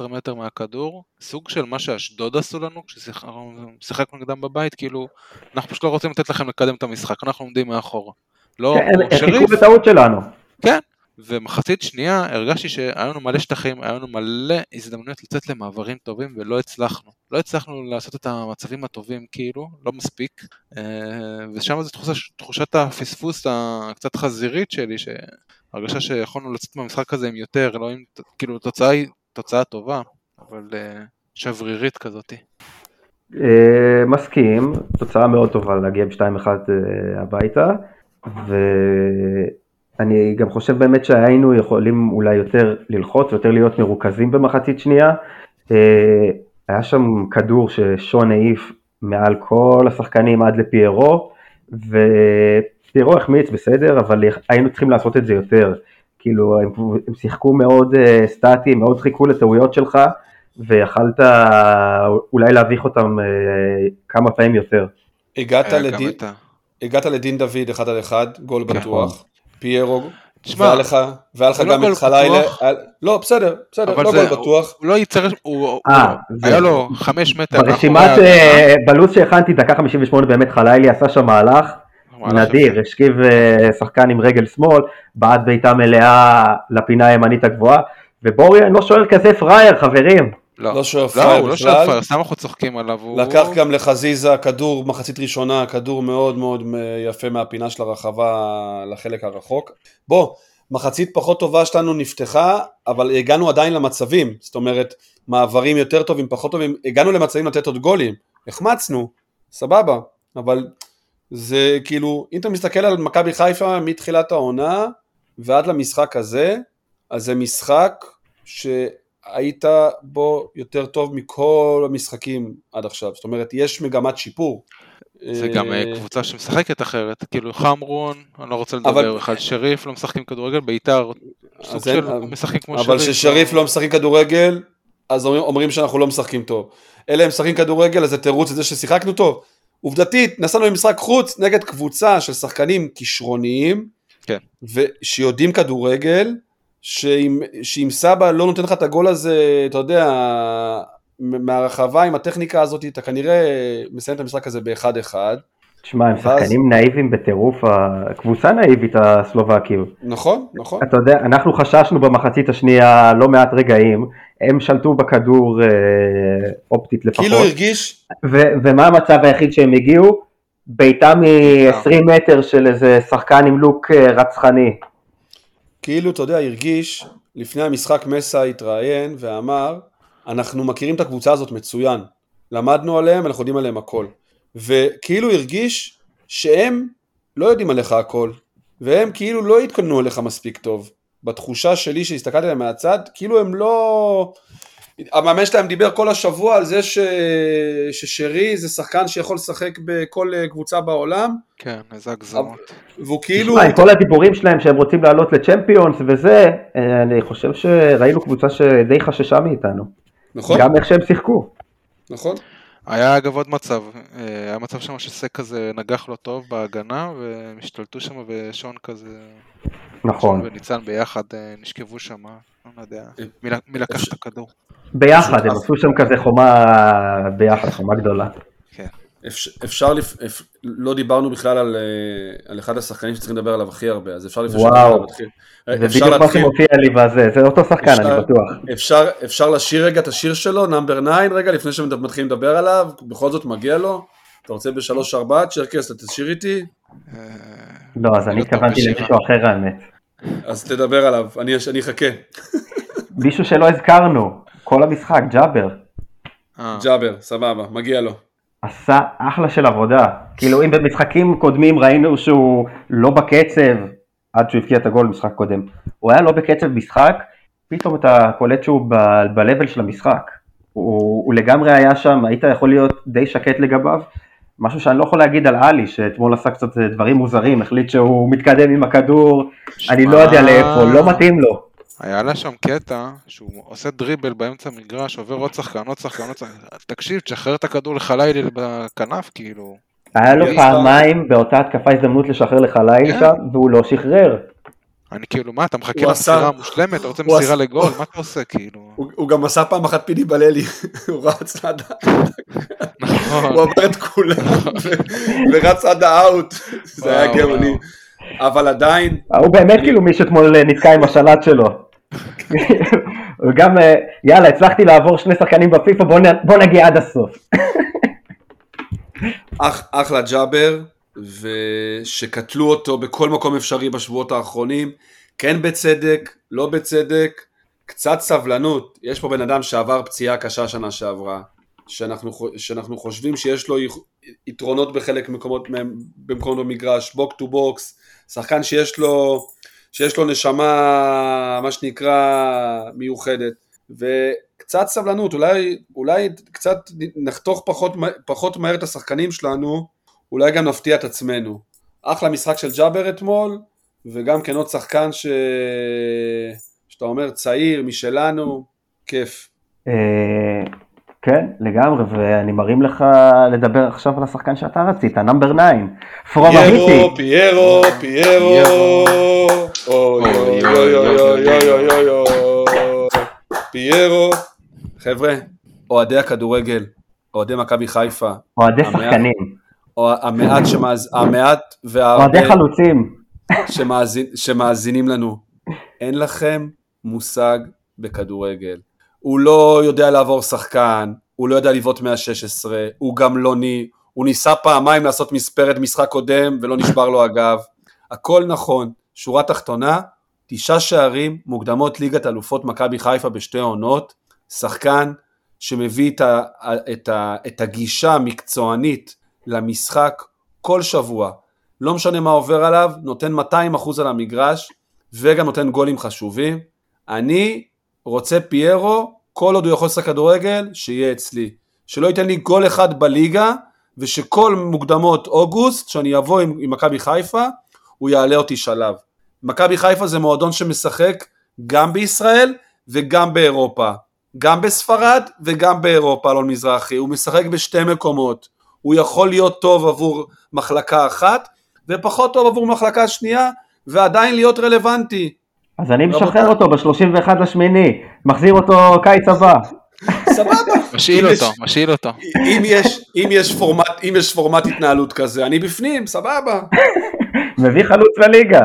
10-15 מטר מהכדור, סוג של מה שאשדוד עשו לנו, כששיחקנו נגדם בבית, כאילו, אנחנו פשוט לא רוצים לתת לכם לקדם את המשחק, אנחנו עומדים מאחורה. לא, כן, הם חיכו בטעות שלנו. כן, ומחצית שנייה הרגשתי שהיה לנו מלא שטחים, היה לנו מלא הזדמנויות לצאת למעברים טובים ולא הצלחנו. לא הצלחנו לעשות את המצבים הטובים כאילו, לא מספיק. אה, ושם זו תחושה, תחושת הפספוס הקצת חזירית שלי, שהרגשה שיכולנו לצאת מהמשחק הזה עם יותר, לא עם, כאילו התוצאה היא תוצאה טובה, אבל אה, שברירית כזאתי. אה, מסכים, תוצאה מאוד טובה להגיע ב-2-1 אה, הביתה, ואני גם חושב באמת שהיינו יכולים אולי יותר ללחוץ, יותר להיות מרוכזים במחצית שנייה. אה, היה שם כדור ששון העיף מעל כל השחקנים עד לפיירו, ופיירו החמיץ בסדר, אבל היינו צריכים לעשות את זה יותר. כאילו, הם, הם שיחקו מאוד uh, סטטי, מאוד חיכו לטעויות שלך, ויכלת אולי להביך אותם uh, כמה פעמים יותר. הגעת, גם לדין, הגעת לדין דוד אחד על אחד, גול כן. בטוח, פיירו, תשמע, והיה לך, והיה לך לא גם את חלילה, לא בסדר, בסדר, לא גול בטוח, הוא לא ייצר, הוא, אה, היה לו חמש מטר. ברשימת, אה, בלו"ז שהכנתי, דקה 58 באמת חלילי עשה שם מהלך. נדיר, השכיב אה, שחקן עם רגל שמאל, בעט בעיטה מלאה לפינה הימנית הגבוהה, ובוריאן לא שוער כזה פראייר חברים. לא, לא לא, פראייר הוא לא בכלל. שוער פראייר, סתם אנחנו צוחקים עליו. הוא- לקח גם לחזיזה כדור מחצית ראשונה, כדור מאוד מאוד יפה מהפינה של הרחבה לחלק הרחוק. בוא, מחצית פחות טובה שלנו נפתחה, אבל הגענו עדיין למצבים, זאת אומרת, מעברים יותר טובים, פחות טובים, הגענו למצבים לתת עוד גולים, החמצנו, סבבה, אבל זה כאילו, אם אתה מסתכל על מכבי חיפה מתחילת העונה ועד למשחק הזה, אז זה משחק שהיית בו יותר טוב מכל המשחקים עד עכשיו, זאת אומרת, יש מגמת שיפור. זה גם אה, אה, קבוצה שמשחקת אחרת, כאילו חמרון, אני לא רוצה לדבר בכלל, שריף לא משחקים כדורגל, בית"ר סוג של משחקים כמו אבל כששריף לא משחקים כדורגל, אז אומרים, אומרים שאנחנו לא משחקים טוב. אלה הם משחקים כדורגל, אז זה תירוץ לזה ששיחקנו טוב. עובדתית, נסענו למשחק חוץ נגד קבוצה של שחקנים כישרוניים, כן. ושיודעים כדורגל, שאם, שאם סבא לא נותן לך את הגול הזה, אתה יודע, מהרחבה עם הטכניקה הזאת, אתה כנראה מסיים את המשחק הזה באחד-אחד. תשמע, הם שחקנים נאיבים בטירוף, הקבוצה נאיבית הסלובקים. נכון, נכון. אתה יודע, אנחנו חששנו במחצית השנייה לא מעט רגעים, הם שלטו בכדור אה, אופטית לפחות. כאילו הרגיש, ו- ומה המצב היחיד שהם הגיעו? בעיטה מ-20 מטר של איזה שחקן עם לוק אה, רצחני. כאילו, אתה יודע, הרגיש, לפני המשחק מסה התראיין ואמר, אנחנו מכירים את הקבוצה הזאת מצוין, למדנו עליהם, אנחנו יודעים עליהם הכל. וכאילו הרגיש שהם לא יודעים עליך הכל, והם כאילו לא התכוננו אליך מספיק טוב. בתחושה שלי שהסתכלתי עליהם מהצד, כאילו הם לא... המאמן שלהם דיבר כל השבוע על זה ש... ששרי זה שחקן שיכול לשחק בכל אה, קבוצה בעולם, כן, איזה הגזמות. והוא כאילו... תשמע, עם כל הדיבורים שלהם שהם רוצים לעלות לצ'מפיונס וזה, אה, אני חושב שראינו קבוצה שדי חששה מאיתנו. נכון, גם איך שהם שיחקו. נכון. היה אגב עוד מצב, אה, היה מצב שם שסק כזה נגח לא טוב בהגנה, והם השתלטו שם ושון כזה, נכון. שון וניצן ביחד נשכבו שם, לא יודע, מי ל- מי לקח את הכדור. ביחד, הם עשו שם כזה חומה ביחד, חומה גדולה. אפשר, אפשר. לא דיברנו בכלל על, אה, על אחד השחקנים שצריכים לדבר עליו הכי הרבה, אז אפשר לפני וואו. שאנחנו נתחיל. זה אפשר בדיוק מה שמופיע לי בזה, זה אותו שחקן, אני בטוח. אפשר, אפשר לשיר רגע את השיר שלו, נאמבר 9 רגע, לפני שמתחילים לדבר עליו, בכל זאת מגיע לו. אתה רוצה בשלוש ארבע, צ'רקס, אתה תשיר איתי? אה, לא, אז אני לא התכוונתי. למישהו אחר האמת. אז תדבר עליו, אני, אני אחכה. מישהו שלא הזכרנו, כל המשחק, ג'אבר. אה, ג'אבר, סבבה, מגיע לו. עשה אחלה של עבודה. כאילו אם במשחקים קודמים ראינו שהוא לא בקצב, עד שהוא הבקיע את הגול במשחק קודם, הוא היה לא בקצב משחק, פתאום אתה קולט שהוא ב- ב-level של המשחק. הוא, הוא לגמרי היה שם, היית יכול להיות די שקט לגביו. משהו שאני לא יכול להגיד על עלי, שאתמול עשה קצת דברים מוזרים, החליט שהוא מתקדם עם הכדור, אני לא יודע לאיפה, לא מתאים לו. היה לה שם קטע שהוא עושה דריבל באמצע המגרש, עובר עוד שחקן, עוד שחקן, עוד שחקן, תקשיב, תשחרר את הכדור לחלילי בכנף, כאילו. היה לו פעמיים באותה התקפה הזדמנות לשחרר לחלילי כן. שם, והוא לא שחרר. אני כאילו, מה, אתה מחכה למסירה המושלמת? אתה רוצה מסירה לגול? מה אתה עושה, כאילו? הוא, גם עשה פעם אחת פיני בללי, *laughs* הוא רץ עד, נכון. הוא עבר את כולם ו- ורץ עד האאוט, *laughs* זה היה גאוני. אבל עדיין, הוא באמת כאילו מי שאתמול אה, נתקע עם השלט שלו. *laughs* הוא גם, אה, יאללה, הצלחתי לעבור שני שחקנים בפיפ"א, בוא נגיע עד הסוף. אח, אחלה ג'אבר, ושקטלו אותו בכל מקום אפשרי בשבועות האחרונים, כן בצדק, לא בצדק, קצת סבלנות. יש פה בן אדם שעבר פציעה קשה שנה שעברה, שאנחנו, שאנחנו חושבים שיש לו יתרונות בחלק מקומות, במקומות במגרש, box to box, שחקן שיש לו, שיש לו נשמה, מה שנקרא, מיוחדת. ו... קצת סבלנות, אולי, אולי קצת נחתוך פחות, פחות מהר את השחקנים שלנו, אולי גם נפתיע את עצמנו. אחלה משחק של ג'אבר אתמול, וגם כן עוד שחקן ש... שאתה אומר צעיר, משלנו, כיף. אה, כן, לגמרי, ואני מרים לך לדבר עכשיו על השחקן שאתה רצית, נאמבר 9, פרום פיירו, פיירו, פיירו, אוי אוי אוי אוי אוי אוי אוי פיירו, חבר'ה, אוהדי הכדורגל, אוהדי מכבי חיפה, אוהדי שחקנים, המעט שמאז, המעט והרבה, חלוצים, שמאזינים לנו, אין לכם מושג בכדורגל. הוא לא יודע לעבור שחקן, הוא לא יודע לבעוט 116, הוא גם לא הוא ניסה פעמיים לעשות מספרת משחק קודם ולא נשבר לו הגב. הכל נכון, שורה תחתונה, תשעה שערים מוקדמות ליגת אלופות מכבי חיפה בשתי עונות, שחקן שמביא את, ה, את, ה, את הגישה המקצוענית למשחק כל שבוע, לא משנה מה עובר עליו, נותן 200% על המגרש וגם נותן גולים חשובים. אני רוצה פיירו, כל עוד הוא יכול לשחק כדורגל, שיהיה אצלי. שלא ייתן לי גול אחד בליגה, ושכל מוקדמות אוגוסט, שאני אבוא עם, עם מכבי חיפה, הוא יעלה אותי שלב. מכבי חיפה זה מועדון שמשחק גם בישראל וגם באירופה. גם בספרד וגם באירופה, אלון מזרחי. הוא משחק בשתי מקומות. הוא יכול להיות טוב עבור מחלקה אחת, ופחות טוב עבור מחלקה שנייה, ועדיין להיות רלוונטי. אז אני משחרר אותו ב-31 לשמיני, מחזיר אותו קיץ הבא. סבבה. *laughs* משאיל אותו, משאיל אותו. אם יש, אם, יש פורמט, אם יש פורמט התנהלות כזה, אני בפנים, סבבה. *laughs* מביא חלוץ לליגה.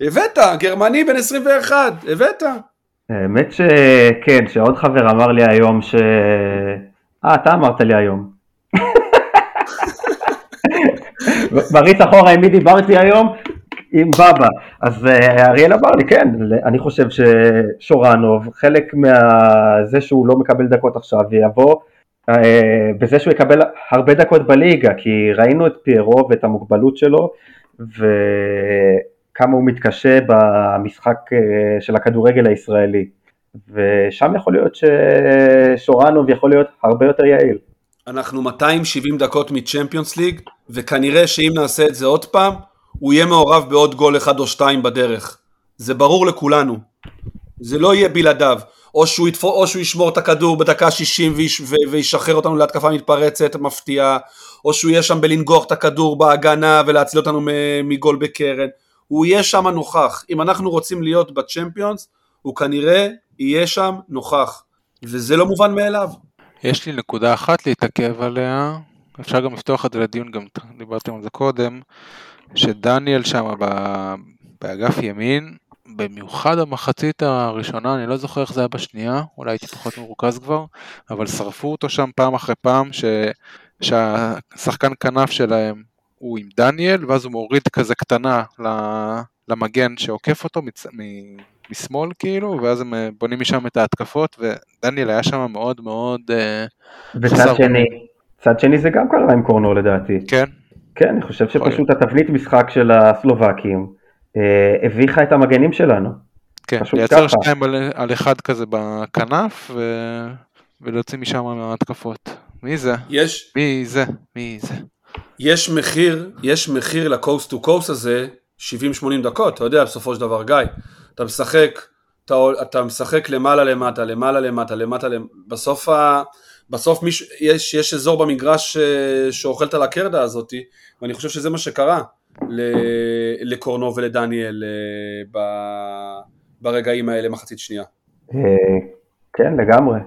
הבאת, גרמני בן 21, הבאת. האמת שכן, שעוד חבר אמר לי היום ש... אה, אתה אמרת לי היום. מריץ אחורה עם מי דיברתי היום? עם בבא. אז אה, אריאל אמר לי, כן, אני חושב ששורנוב, חלק מזה שהוא לא מקבל דקות עכשיו, יבוא אה, בזה שהוא יקבל הרבה דקות בליגה, כי ראינו את פיירו ואת המוגבלות שלו, וכמה הוא מתקשה במשחק אה, של הכדורגל הישראלי. ושם יכול להיות ששורנוב יכול להיות הרבה יותר יעיל. אנחנו 270 דקות מצ'מפיונס ליג, וכנראה שאם נעשה את זה עוד פעם, הוא יהיה מעורב בעוד גול אחד או שתיים בדרך. זה ברור לכולנו. זה לא יהיה בלעדיו. או שהוא, יתפור, או שהוא ישמור את הכדור בדקה 60 ויש, ו, וישחרר אותנו להתקפה מתפרצת מפתיעה, או שהוא יהיה שם בלנגוח את הכדור בהגנה ולהציל אותנו מגול בקרן. הוא יהיה שם נוכח. אם אנחנו רוצים להיות בצ'מפיונס, הוא כנראה יהיה שם נוכח. וזה לא מובן מאליו. יש לי נקודה אחת להתעכב עליה, אפשר גם לפתוח את זה לדיון, גם דיברתם על זה קודם, שדניאל שם באגף ימין, במיוחד המחצית הראשונה, אני לא זוכר איך זה היה בשנייה, אולי הייתי פחות מרוכז כבר, אבל שרפו אותו שם פעם אחרי פעם, ש... שהשחקן כנף שלהם הוא עם דניאל, ואז הוא מוריד כזה קטנה למגן שעוקף אותו מצ... משמאל כאילו, ואז הם אה, בונים משם את ההתקפות, ודניאל היה שם מאוד מאוד אה, וצד שני, צד שני זה גם קרה עם קורנו לדעתי. כן. כן, אני חושב שפשוט התבנית משחק של הסלובקים אה, הביכה את המגנים שלנו. כן, לייצר שתיים על, על אחד כזה בכנף ו... ולהוציא משם מההתקפות. מי זה? יש. מי זה? מי זה? יש מחיר, יש מחיר לקוסט טו קוסט הזה 70-80 דקות, אתה יודע בסופו של דבר גיא. אתה משחק, אתה, אתה משחק למעלה למטה, למעלה למטה, למטה למטה, בסוף, ה, בסוף מיש, יש, יש אזור במגרש אה, שאוכלת על הקרדה הזאת, ואני חושב שזה מה שקרה לקורנו ולדניאל אה, ב, ברגעים האלה, מחצית שנייה. אה, כן, לגמרי.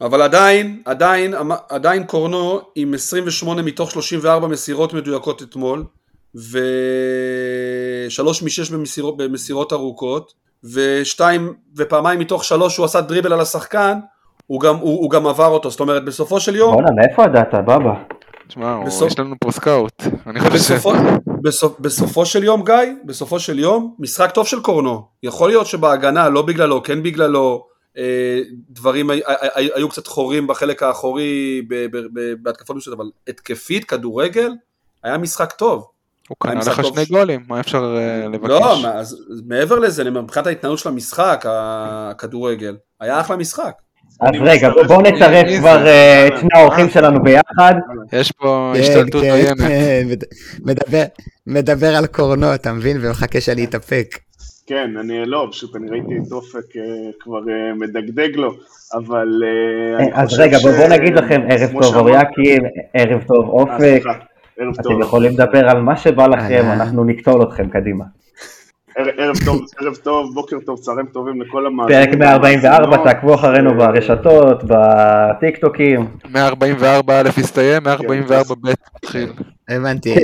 אבל עדיין, עדיין, עדיין קורנו עם 28 מתוך 34 מסירות מדויקות אתמול, ושלוש משש במסירות, במסירות ארוכות, ושתיים ופעמיים מתוך שלוש הוא עשה דריבל על השחקן, הוא גם, הוא, הוא גם עבר אותו, זאת אומרת בסופו של יום... בואנה, מאיפה ידעת, בבא? תשמע, בסופ... יש לנו פה סקאוט, אני חושב בסופו, בסופ, בסופו של יום גיא, בסופו של יום, משחק טוב של קורנו, יכול להיות שבהגנה, לא בגללו, כן בגללו, אה, דברים הי, הי, היו קצת חורים בחלק האחורי בהתקפות מסוימת, אבל התקפית, כדורגל, היה משחק טוב. הוא קנה לך שני גולים, מה אפשר אה, לבקש? לא, אז מעבר לזה, מבחינת ההתנהלות של המשחק, הכדורגל, היה אחלה משחק. אז רגע. בואו נצרף כבר? אה, את שני האורחים שלנו ביחד. יש פה השתלטות כן, עוינת. מד- מדבר- מדבר על קורנו, אתה מבין? ומחכה שאני אתאפק. כן, אני לא, פשוט אני ראיתי את אופק אה, כבר אה, מדגדג לו, אבל אה, אז רגע, בואו ש- נגיד לכם ערב טוב אוריאקים, ערב טוב אה, אופק. ערב טוב. אתם יכולים לדבר על מה שבא לכם, אהלן. אנחנו נקטול אתכם קדימה. ערב טוב, ערב טוב, בוקר טוב, צהריים טובים לכל המאזינים. פרק 144, והמאזינות. תעקבו אחרינו אה, ברשתות, בטיקטוקים. 144 א' הסתיים, 144 ב' מתחיל. הבנתי.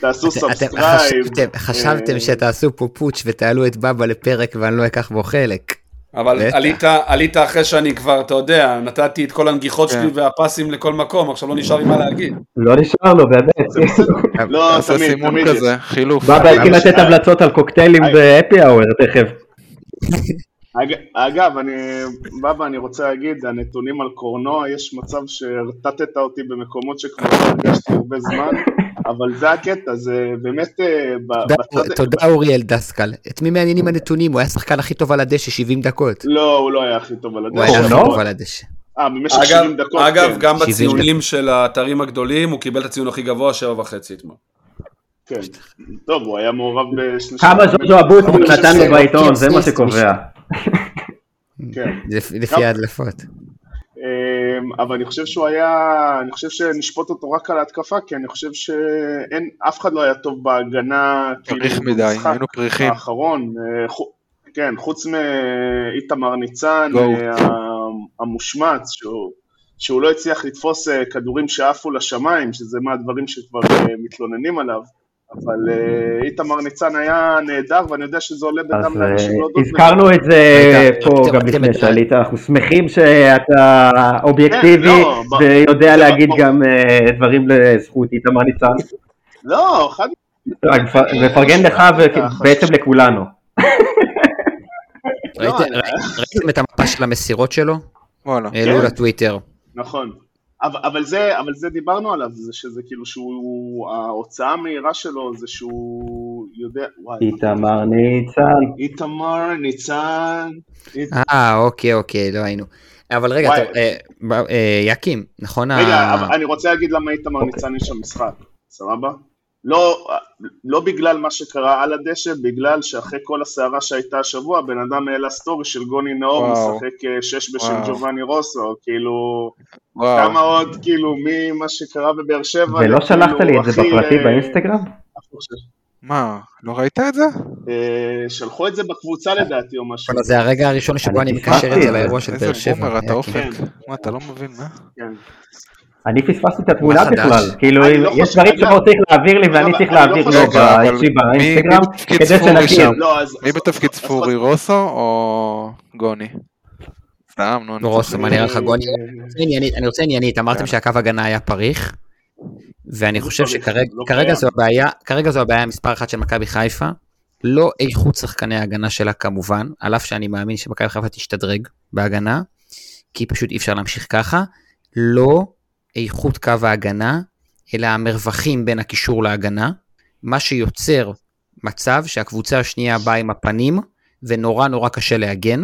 תעשו אתם subscribe. חשבתם- חשבתם אה, שתעשו פה פוטש ותעלו את בבא לפרק ואני לא אקח בו חלק. אבל בטח. עלית, עלית אחרי שאני כבר, אתה יודע, נתתי את כל הנגיחות כן. שלי והפסים לכל מקום, עכשיו לא נשאר לי מה להגיד. לא נשאר לו, באמת. *laughs* לא, תמיד, סימון תמיד. כזה, חילוף. בבא התחיל לתת המלצות על קוקטיילים היי. בהפי האוור תכף. אג- אגב, אני, בבא, אני רוצה להגיד, הנתונים על קורנוע, יש מצב שהרטטת אותי במקומות שכבר לא הרגשתי הרבה זמן, *laughs* אבל זה הקטע, זה באמת אה, תודה- אוריאל דסקל. את מי מעניינים הנתונים? הוא היה השחקן הכי טוב על הדשא 70 דקות. לא, הוא לא היה הכי טוב על הוא היה הכי? טוב על הדשא. אה, במשך אגב, 70 דקות, אגב כן. גם 70 בציונים של האתרים הגדולים, הוא קיבל את הציון הכי גבוה, שבע וחצי אתמול. כן. טוב, הוא היה מעורב בשני... כמה ז'וז'ו אבוטבול נתן לו בעיתון, זה מה כן, שקובע. כן. לפ- לפי ההדלפות. אמ, אבל אני חושב שהוא היה, אני חושב שנשפוט אותו רק על ההתקפה, כי אני חושב שאין, אף אחד לא היה טוב בהגנה, פריך מדי, היינו פריכים. האחרון, אה, כן, חוץ מאיתמר ניצן. אה, המושמץ, שהוא, שהוא לא הצליח לתפוס אה, כדורים שעפו לשמיים, שזה מהדברים שכבר מתלוננים עליו. אבל אה, איתמר ניצן היה נהדר, ואני יודע שזה עולה בדם אה, לאנשים להודות בזה. הזכרנו את זה רגע, פה גם לפני שעלית, אנחנו שמחים שאתה אובייקטיבי לא, ויודע להגיד. גם אה, דברים לזכות איתמר ניצן. לא, חד מפרגן לך ובעצם לכולנו. לא, ראיתם- את המפה של המסירות שלו? העלו כן. לטוויטר. נכון. אבל, אבל, זה, אבל זה דיברנו עליו, זה שזה כאילו שהוא, ההוצאה המהירה שלו זה שהוא יודע, וואי, איתמר ניצן. איתמר, ניצן, אית... אה, אוקיי, אוקיי, לא היינו. אבל רגע, וואי. טוב, אה, אה, יקים, נכון? ה- רגע, אבל אני רוצה להגיד למה איתמר אוקיי. ניצן יש שם משחק, סבבה? לא, לא בגלל מה שקרה על הדשא, בגלל שאחרי כל הסערה שהייתה השבוע, בן אדם העלה סטורי של גוני נאור, וואו. משחק אה, שש בשם וואו. ג'ובאני רוסו, כאילו, וואו. כמה עוד, כאילו, ממה שקרה בבאר שבע, ולא לכאילו שלחת לי את זה בפרטי אה, באינסטגרם? מה, לא ראית את זה? אה, שלחו את זה בקבוצה לדעתי או משהו. אבל זה הרגע הראשון שבו אני מקשר את זה. לאירוע של איזה באר שבע. בומר אתה יקים. אופק. כן. מה, אתה לא מבין, מה? כן. אני פספסתי את התמונה? בכלל, כאילו לא יש דברים שאתה צריך להעביר לי ואני אגב, צריך אני לא להעביר לו באינסטגרם, כדי שנכיר. לא. מי בתפקיד ספורי, רוסו או גוני? סתם, נו. אני רוסו. מה נראה לך גוני? אני רוצה עניינית, עניינית, אמרתם שהקו הגנה היה פריך, ואני חושב שכרגע לא זו הבעיה מספר אחת של מכבי חיפה, לא איכות שחקני ההגנה שלה כמובן, על אף שאני מאמין שמכבי חיפה תשתדרג בהגנה, כי פשוט אי אפשר להמשיך ככה, לא איכות קו ההגנה, אלא המרווחים בין הקישור להגנה, מה שיוצר מצב שהקבוצה השנייה באה עם הפנים, ונורא נורא קשה להגן.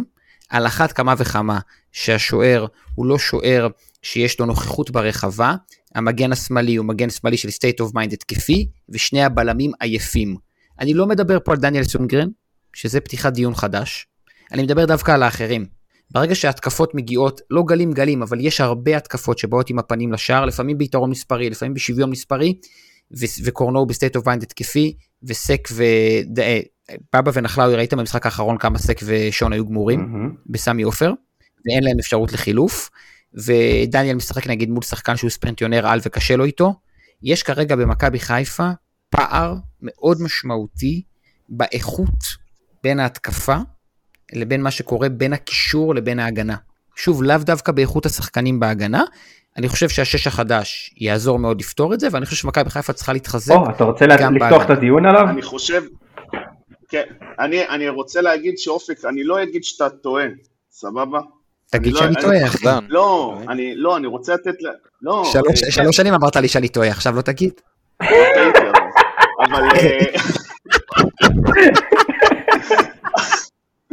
על אחת כמה וכמה שהשוער הוא לא שוער שיש לו נוכחות ברחבה, המגן השמאלי הוא מגן שמאלי של state of mind התקפי, ושני הבלמים עייפים. אני לא מדבר פה על דניאל סונגרן, שזה פתיחת דיון חדש, אני מדבר דווקא על האחרים. ברגע שההתקפות מגיעות, לא גלים גלים, אבל יש הרבה התקפות שבאות עם הפנים לשער, לפעמים ביתרון מספרי, לפעמים בשוויון מספרי, וקורנו ב state of mind התקפי, וסק ו... אה, בבא ונחלאוי, ראיתם במשחק האחרון כמה סק ושון היו גמורים, מהמם. בסמי עופר, ואין להם אפשרות לחילוף, ודניאל משחק נגיד מול שחקן שהוא ספרינטר על וקשה לו איתו. יש כרגע במכבי חיפה פער מאוד משמעותי באיכות בין ההתקפה לבין מה שקורה בין הקישור לבין ההגנה. שוב, לאו דווקא באיכות השחקנים בהגנה, אני חושב שהשש החדש יעזור מאוד לפתור את זה, ואני חושב שמכבי חיפה צריכה להתחזק. או, אתה רוצה לפתוח. את הדיון עליו? אני חושב, כן, אני, אני רוצה להגיד שאופק, אני לא אגיד שאתה טועה, סבבה? תגיד לא- שאני אני- טועה, אחי. לא, אני, לא, אני רוצה לתת ל... לא, שלוש- אה, שלוש שנים אמרת לי שאני טועה, עכשיו לא תגיד. אבל... *laughs*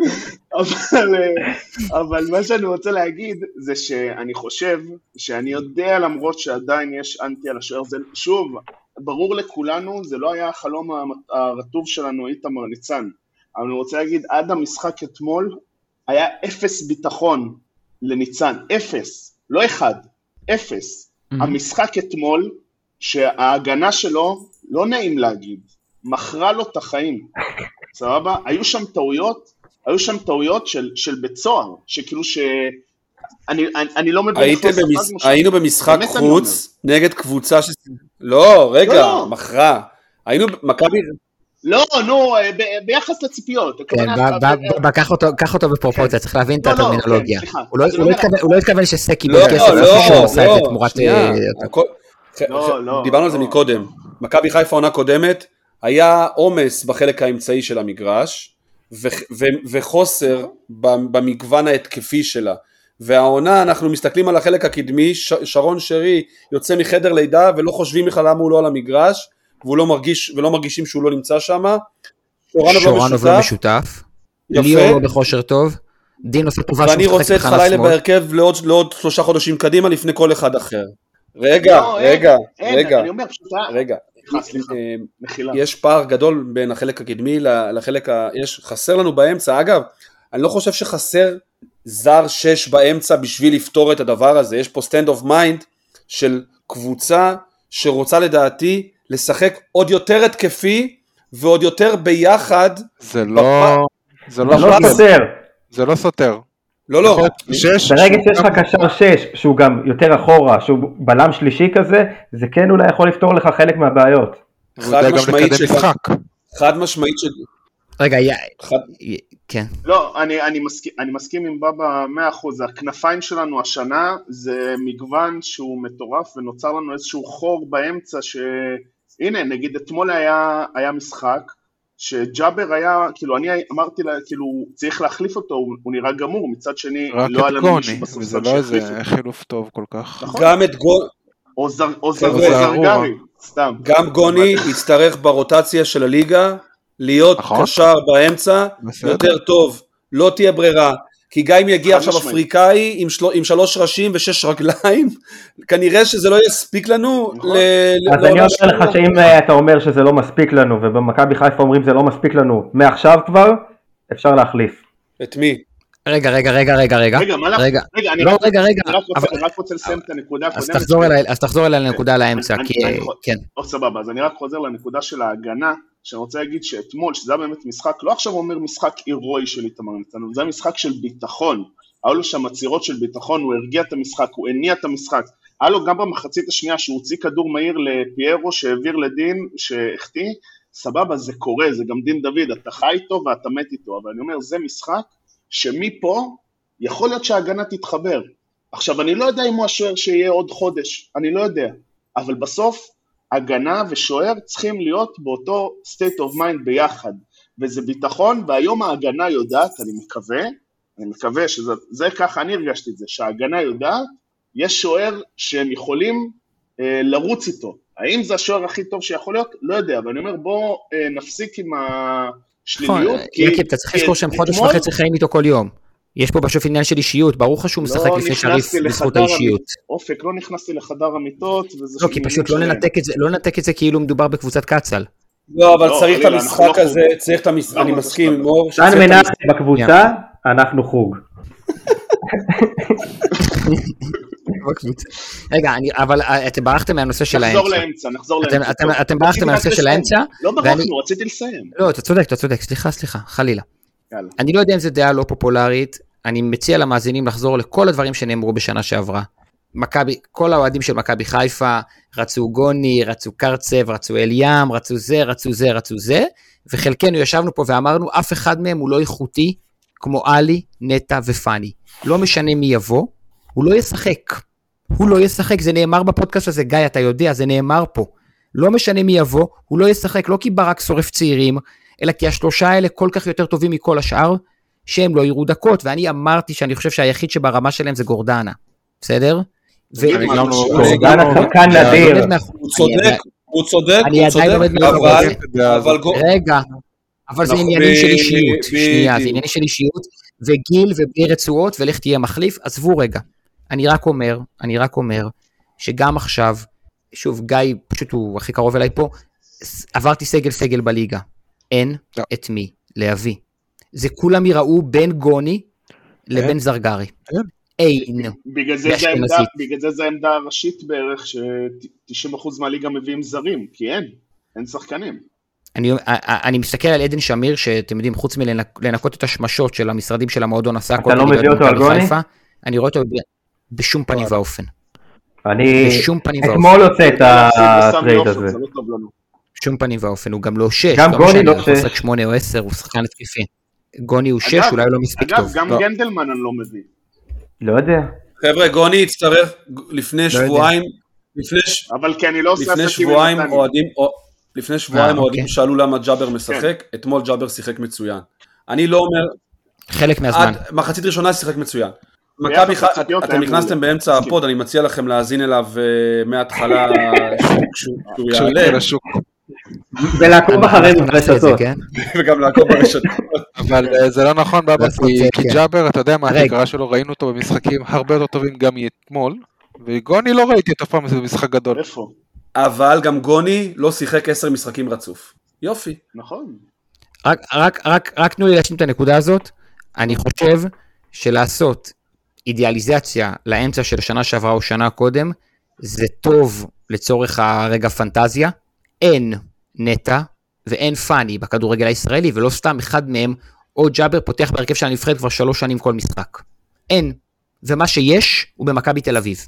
*laughs* אבל... אה, אבל, מה שאני רוצה להגיד זה שאני חושב שאני יודע למרות שעדיין יש אנטי על השוער, זה שוב, ברור לכולנו, זה לא היה החלום הרטוב שלנו איתמר ניצן, אבל אני רוצה להגיד, עד המשחק אתמול היה אפס ביטחון לניצן, אפס, לא אחד, אפס. המשחק אתמול, שההגנה שלו, לא נעים להגיד, מכרה לו את החיים, *laughs* סבבה? היו שם טעויות, היו שם טעויות של, של בית סוהר, שכאילו ש... אני, אני, אני לא מבין איך לא במש... ספגנו שם. היינו במשחק חוץ נגד קבוצה ש... לא, רגע, לא. מכרע. היינו, מכבי... לא, נו, ב- ביחס לציפיות. כן, הכוונה- ב- ב- ב- קח אותו- קח אותו בפרופורציה, צריך להבין את לא, לא, הטרמינולוגיה. כן. הוא לא- לא התכוון- הוא לא התכוון שסק לא, איבד כסף, לא, לפני שהוא עשה את לא, זה תמורת... אה, לא, לא, דיברנו על זה לא. מקודם. מכבי חיפה עונה קודמת, היה עומס בחלק האמצעי של המגרש, ו- ו- וחוסר במגוון ההתקפי שלה. והעונה, אנחנו מסתכלים על החלק הקדמי, ש- שרון שרי יוצא מחדר לידה ולא חושבים בכלל למה הוא לא על המגרש, והוא לא מרגיש, ולא מרגישים שהוא לא נמצא שם. שורנוב לא שורנוב לא משותף, משותף. יפה. ליאור לא בכושר טוב. דין עושה טובה ואני שהוא רוצה משחק את בכלל חלילה שמאל. בהרכב לעוד, לעוד שלושה חודשים קדימה לפני כל אחד אחר. רגע, לא, אין, רגע, אין, רגע, אני אומר פשוט, רגע. סליחה, מחילה. יש פער גדול בין החלק הקדמי לחלק ה... יש, חסר לנו באמצע, אגב, אני לא חושב שחסר זר שש באמצע בשביל לפתור את הדבר הזה, יש פה stand of mind של קבוצה שרוצה לדעתי לשחק עוד יותר התקפי ועוד יותר ביחד, זה לא... זה לא זה לא. סותר. זה לא סותר. לא לא, להיות שש, ברגע שיש לך קשר 6 שהוא גם יותר אחורה, שהוא בלם שלישי כזה, זה כן אולי יכול לפתור לך חלק מהבעיות. גם משמעית משחק. חד משמעית ש... רגע, יא- חד... יא- כן. לא, אני, אני, מסכים, אני מסכים עם בבא 100%, הכנפיים שלנו השנה זה מגוון שהוא מטורף ונוצר לנו איזשהו חור באמצע ש... הנה, נגיד אתמול היה, היה משחק שג'אבר היה, כאילו אני אמרתי לה, כאילו צריך להחליף אותו, הוא, הוא נראה גמור, מצד שני לא היה לנו גוני, מישהו וזה בספסל לא איזה. חילוף טוב כל כך. נכון. גם את גו... או זר- או זר-. זרגרי, סתם. גם גוני יצטרך ברוטציה של הליגה להיות נכון. קשר באמצע בסדר. יותר טוב, לא תהיה ברירה. כי גם אם יגיע עכשיו משמעית. אפריקאי עם, של... עם שלוש ראשים ושש רגליים, *laughs* כנראה שזה לא יספיק לנו. נכון. ל... ל- אז אני לעונה אומר. לך שאם אה, אתה אומר שזה לא מספיק לנו, ובמכבי חיפה אומרים זה לא מספיק לנו, מעכשיו כבר, אפשר להחליף. את מי? רגע, רגע, רגע, רגע, רגע. רגע, מה לך? רגע. רגע, אני לא, רק- רגע, רגע. אני רק רוצה- אבל- אני רק רוצה לסיים את הנקודה אז הקודמת. תחזור שלי. אליי, אז תחזור אליי לנקודה על האמצע, אני- כי... אני- כן. סבבה, אז אני רק חוזר לנקודה של ההגנה, שאני רוצה להגיד שאתמול, שזה היה באמת משחק, לא עכשיו אומר משחק הירואי של איתמר אבל זה היה משחק של ביטחון. היו לו שם עצירות של ביטחון, הוא הרגיע את המשחק, הוא הניע את המשחק. היה לו גם במחצית השנייה שהוא הוציא כדור מהיר לפיירו שהעביר לדין, שהחטיא, סבבה, זה קורה, זה גם דין דוד, אתה חי איתו ואתה מת איתו, אבל אני אומר, זה משחק שמפה יכול להיות שההגנה תתחבר. עכשיו, אני לא יודע אם הוא השוער שיהיה עוד חודש, אני לא יודע, אבל בסוף הגנה ושוער צריכים להיות באותו state of mind ביחד, וזה ביטחון, והיום ההגנה יודעת, אני מקווה, אני מקווה שזה זה ככה, אני הרגשתי את זה, שההגנה יודעת, יש שוער שהם יכולים אה, לרוץ איתו. האם זה השוער הכי טוב שיכול להיות? לא יודע, אבל אני אומר בוא אה, נפסיק עם נכון, השליליות, יקי, אתה צריך לזכור שהם חודש וחצי חיים איתו כל יום. יש פה בסוף עניין של אישיות, ברור לך שהוא משחק לא לפני שריף בזכות האישיות. אופק, לא נכנסתי לחדר המיטות, וזה לא, כי פשוט לא. ננתק את זה, לא ננתק את זה כאילו מדובר בקבוצת קצ"ל. לא, אבל לא, צריך את המשחק לא הזה. צריך את המשחק, לא, אני מסכים עם אור, דן מנשה בקבוצה, אנחנו חוג. רגע, אבל אה, אתם ברחתם מהנושא של נחזור האמצע. לאמצע, נחזור לאמצע. אתם- ברחתם מהנושא של. האמצע, לא ברחנו, רציתי לסיים. לא, אתה צודק, אתה צודק, סליחה, סליחה, חלילה. יאללה. אני לא יודע אם זו דעה לא פופולרית, אני מציע למאזינים לחזור לכל הדברים שנאמרו בשנה שעברה. מכבי, כל האוהדים של מכבי חיפה רצו גוני, רצו קרצב, רצו אליאם, רצו זה, רצו זה, רצו זה, וחלקנו ישבנו פה ואמרנו, אף אחד מהם הוא לא איכותי כמו עלי, נטע ופאני. לא משנה מי יבוא, הוא לא ישחק. הוא לא ישחק, זה נאמר בפודקאסט הזה, גיא, אתה יודע, זה נאמר פה. לא משנה מי יבוא, הוא לא ישחק, לא כי ברק שורף צעירים, אלא כי השלושה האלה כל כך יותר טובים מכל השאר, שהם לא יראו דקות, ואני אמרתי שאני חושב שהיחיד שברמה שלהם זה גורדנה, בסדר? לא- גורדנה לא- שחקן אני נדיר. הוא צודק, הוא צודק, הוא צודק, אבל, רגע, אבל זה עניינים של אישיות, שנייה, זה. עניינים של אישיות, וגיל ובלי רצועות, ולך תהיה מחליף, עזבו רגע. אני רק אומר, אני רק אומר, שגם עכשיו, שוב, גיא, פשוט הוא הכי קרוב אליי פה, עברתי סגל סגל בליגה. אין לא. את מי להביא. זה כולם יראו בין גוני לבין אין. זרגרי. אין. אין. בגלל זה, זה. העמדה, בגלל זה זה העמדה הראשית בערך, ש-90% מהליגה מביאים זרים, כי אין, אין שחקנים. אני, אני מסתכל על עדן שמיר, שאתם יודעים, חוץ מלנקות את השמשות של המשרדים של המועדון עשה אתה לא מביא אותו על גוני? חיפה, אני רואה אותו בשום פנים ואופן. אני בשום פנים ואופן. אתמול עושה את בסמי הטרייד הזה. לא. בשום פנים ואופן, הוא גם לא שש. גם לא גוני לא הוא שש. לשחק שמונה או עשר, הוא שחקן התקפי. גוני הוא שש, אגב, אולי הוא לא מספיק אגב, טוב. גם לא. גנדלמן אני לא מביא. לא יודע. חבר'ה, גוני יצטרך לפני יודע. שבועיים, לפני אבל כי אני לא עושה לפני שבועיים נתניה. אוהדים, או- לפני שבועיים אה, אוהדים. שאלו למה ג'אבר משחק, אתמול ג'אבר שיחק מצוין. אני לא אומר, חלק מהזמן. מחצית ראשונה שיחק מצוין. מכבי ח... לציפיות אתם נכנסתם. באמצע. הפוד, אני מציע לכם להאזין אליו אה, מההתחלה *laughs* כשהוא- כשהוא יעלה. ולעקוב אחרינו ברשתות. כן? *laughs* וגם לעקוב ברשתות. אבל אה, זה לא נכון בבא, כי כן. ג'אבר, אתה יודע מה. התקרה שלו, ראינו אותו במשחקים הרבה יותר טובים גם מאתמול, וגוני לא ראיתי אותו פעם במשחק גדול. איפה? אבל גם גוני לא שיחק עשר משחקים רצוף. יופי. נכון. רק, רק, רק, רק תנו לי להשלים את הנקודה הזאת. אני חושב שלעשות אידיאליזציה לאמצע של שנה שעברה או שנה קודם, זה טוב לצורך הרגע פנטזיה. אין נטע ואין פאני בכדורגל הישראלי, ולא סתם אחד מהם, או ג'אבר פותח בהרכב של הנבחרת כבר שלוש שנים כל משחק. אין. ומה שיש הוא במכבי תל אביב.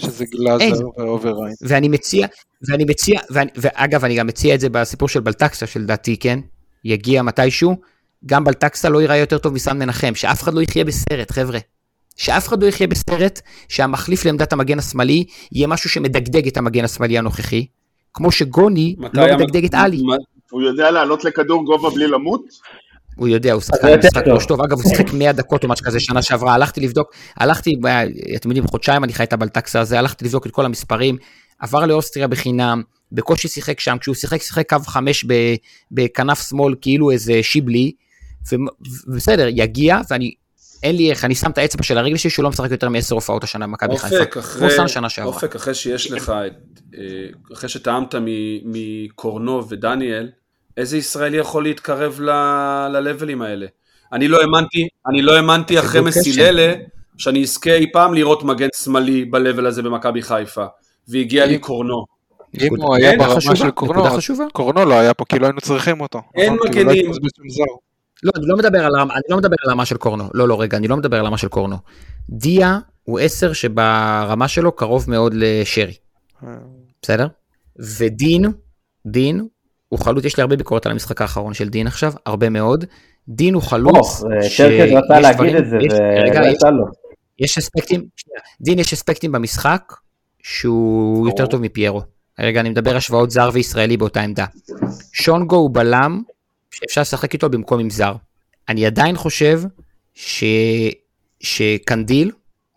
שזה. גלאזר ואובריין. ואני מציע, ואני מציע, ואני, ואגב, אני גם מציע את זה בסיפור של בטאקסה, שלדעתי, כן? יגיע מתישהו. גם בטאקסה לא ייראה יותר טוב מסאן מנחם, שאף אחד לא יחיה בסרט, חבר'ה. שאף אחד לא יחיה בסרט שהמחליף לעמדת המגן השמאלי יהיה משהו שמדגדג את המגן השמאלי הנוכחי, כמו שגוני לא מדגדג את עלי. הוא יודע לעלות לכדור גובה בלי למות? הוא יודע, הוא שחקן משחק טוב. ראש טוב. אגב, הוא שיחק 100 דקות או משהו כזה שנה שעברה, הלכתי לבדוק, הלכתי, ב- אתם יודעים, חודשיים אני חי את הבלטקסה הזה, הלכתי לבדוק את כל המספרים, עבר לאוסטריה בחינם, בקושי שיחק שם, כשהוא שיחק, שיחק קו חמש ב- בכנף שמאל, כאילו איזה שיבלי, ובסדר, יגיע, ואני, אין לי איך, אני שם את האצבע של הרגל שלי שהוא לא משחק יותר מעשר הופעות השנה במכבי חיפה. אופק, כמו אחרי, סן שנה שעברה. אופק, אחרי שיש לך, את, אה, אחרי שטעמת מקורנו ודניאל, איזה ישראלי יכול להתקרב ל- ללבלים האלה? אני לא האמנתי, אני לא האמנתי אחרי. מסיללה, שאני אזכה אי פעם לראות מגן שמאלי בלבל הזה במכבי חיפה, והגיע לי קורנו. אם הוא היה ברמה של קורנו. קורנו לא היה פה, כי לא היינו צריכים אותו. אין נכון? לא מגנים. לא, אני לא מדבר על הרמה, אני לא מדבר על הרמה של קורנו. לא, לא, רגע, אני לא מדבר על הרמה של קורנו. דיה הוא עשר שברמה שלו קרוב מאוד לשרי, אה, בסדר? ודין, דין, הוא חלוץ, יש לי הרבה ביקורת על המשחק האחרון של דין עכשיו, הרבה מאוד. דין הוא חלוץ אוח, צ'רקס רצה להגיד את זה, ולא יצא לו. יש אספקטים, דין יש אספקטים במשחק שהוא יותר טוב מפיירו. רגע, אני מדבר השוואות זר וישראלי באותה עמדה. שונגו הוא בלם שאפשר לשחק איתו במקום עם זר. אני עדיין חושב ש... שקנדיל,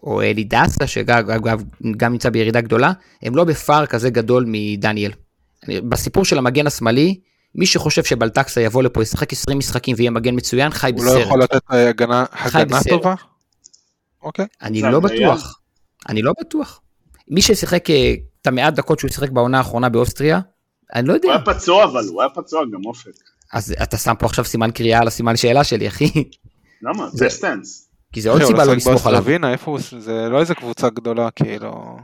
או אלי דסה, שגם אגב, גם נמצא בירידה גדולה, הם לא בפער כזה גדול מדניאל. אני- בסיפור של המגן השמאלי, מי שחושב שבלטקסה יבוא לפה, ישחק 20 משחקים ויהיה מגן מצוין, חי הוא לא בסרט. יכול לתת אה, הגנה חי הגנה. טובה? אוקיי. אני לא. בטוח. אני לא בטוח. מי ששיחק אה, את המעט דקות שהוא שיחק בעונה האחרונה באוסטריה, אני לא יודע. הוא היה פצוע אבל, הוא היה פצוע גם אופק. אז אתה שם פה עכשיו סימן קריאה על הסימן שאלה שלי, אחי. למה? זה- סטנס. כי זה עוד הוא סיבה לא לסמוך עליו. איפה הוא? זה לא איזה קבוצה גדולה, כאילו.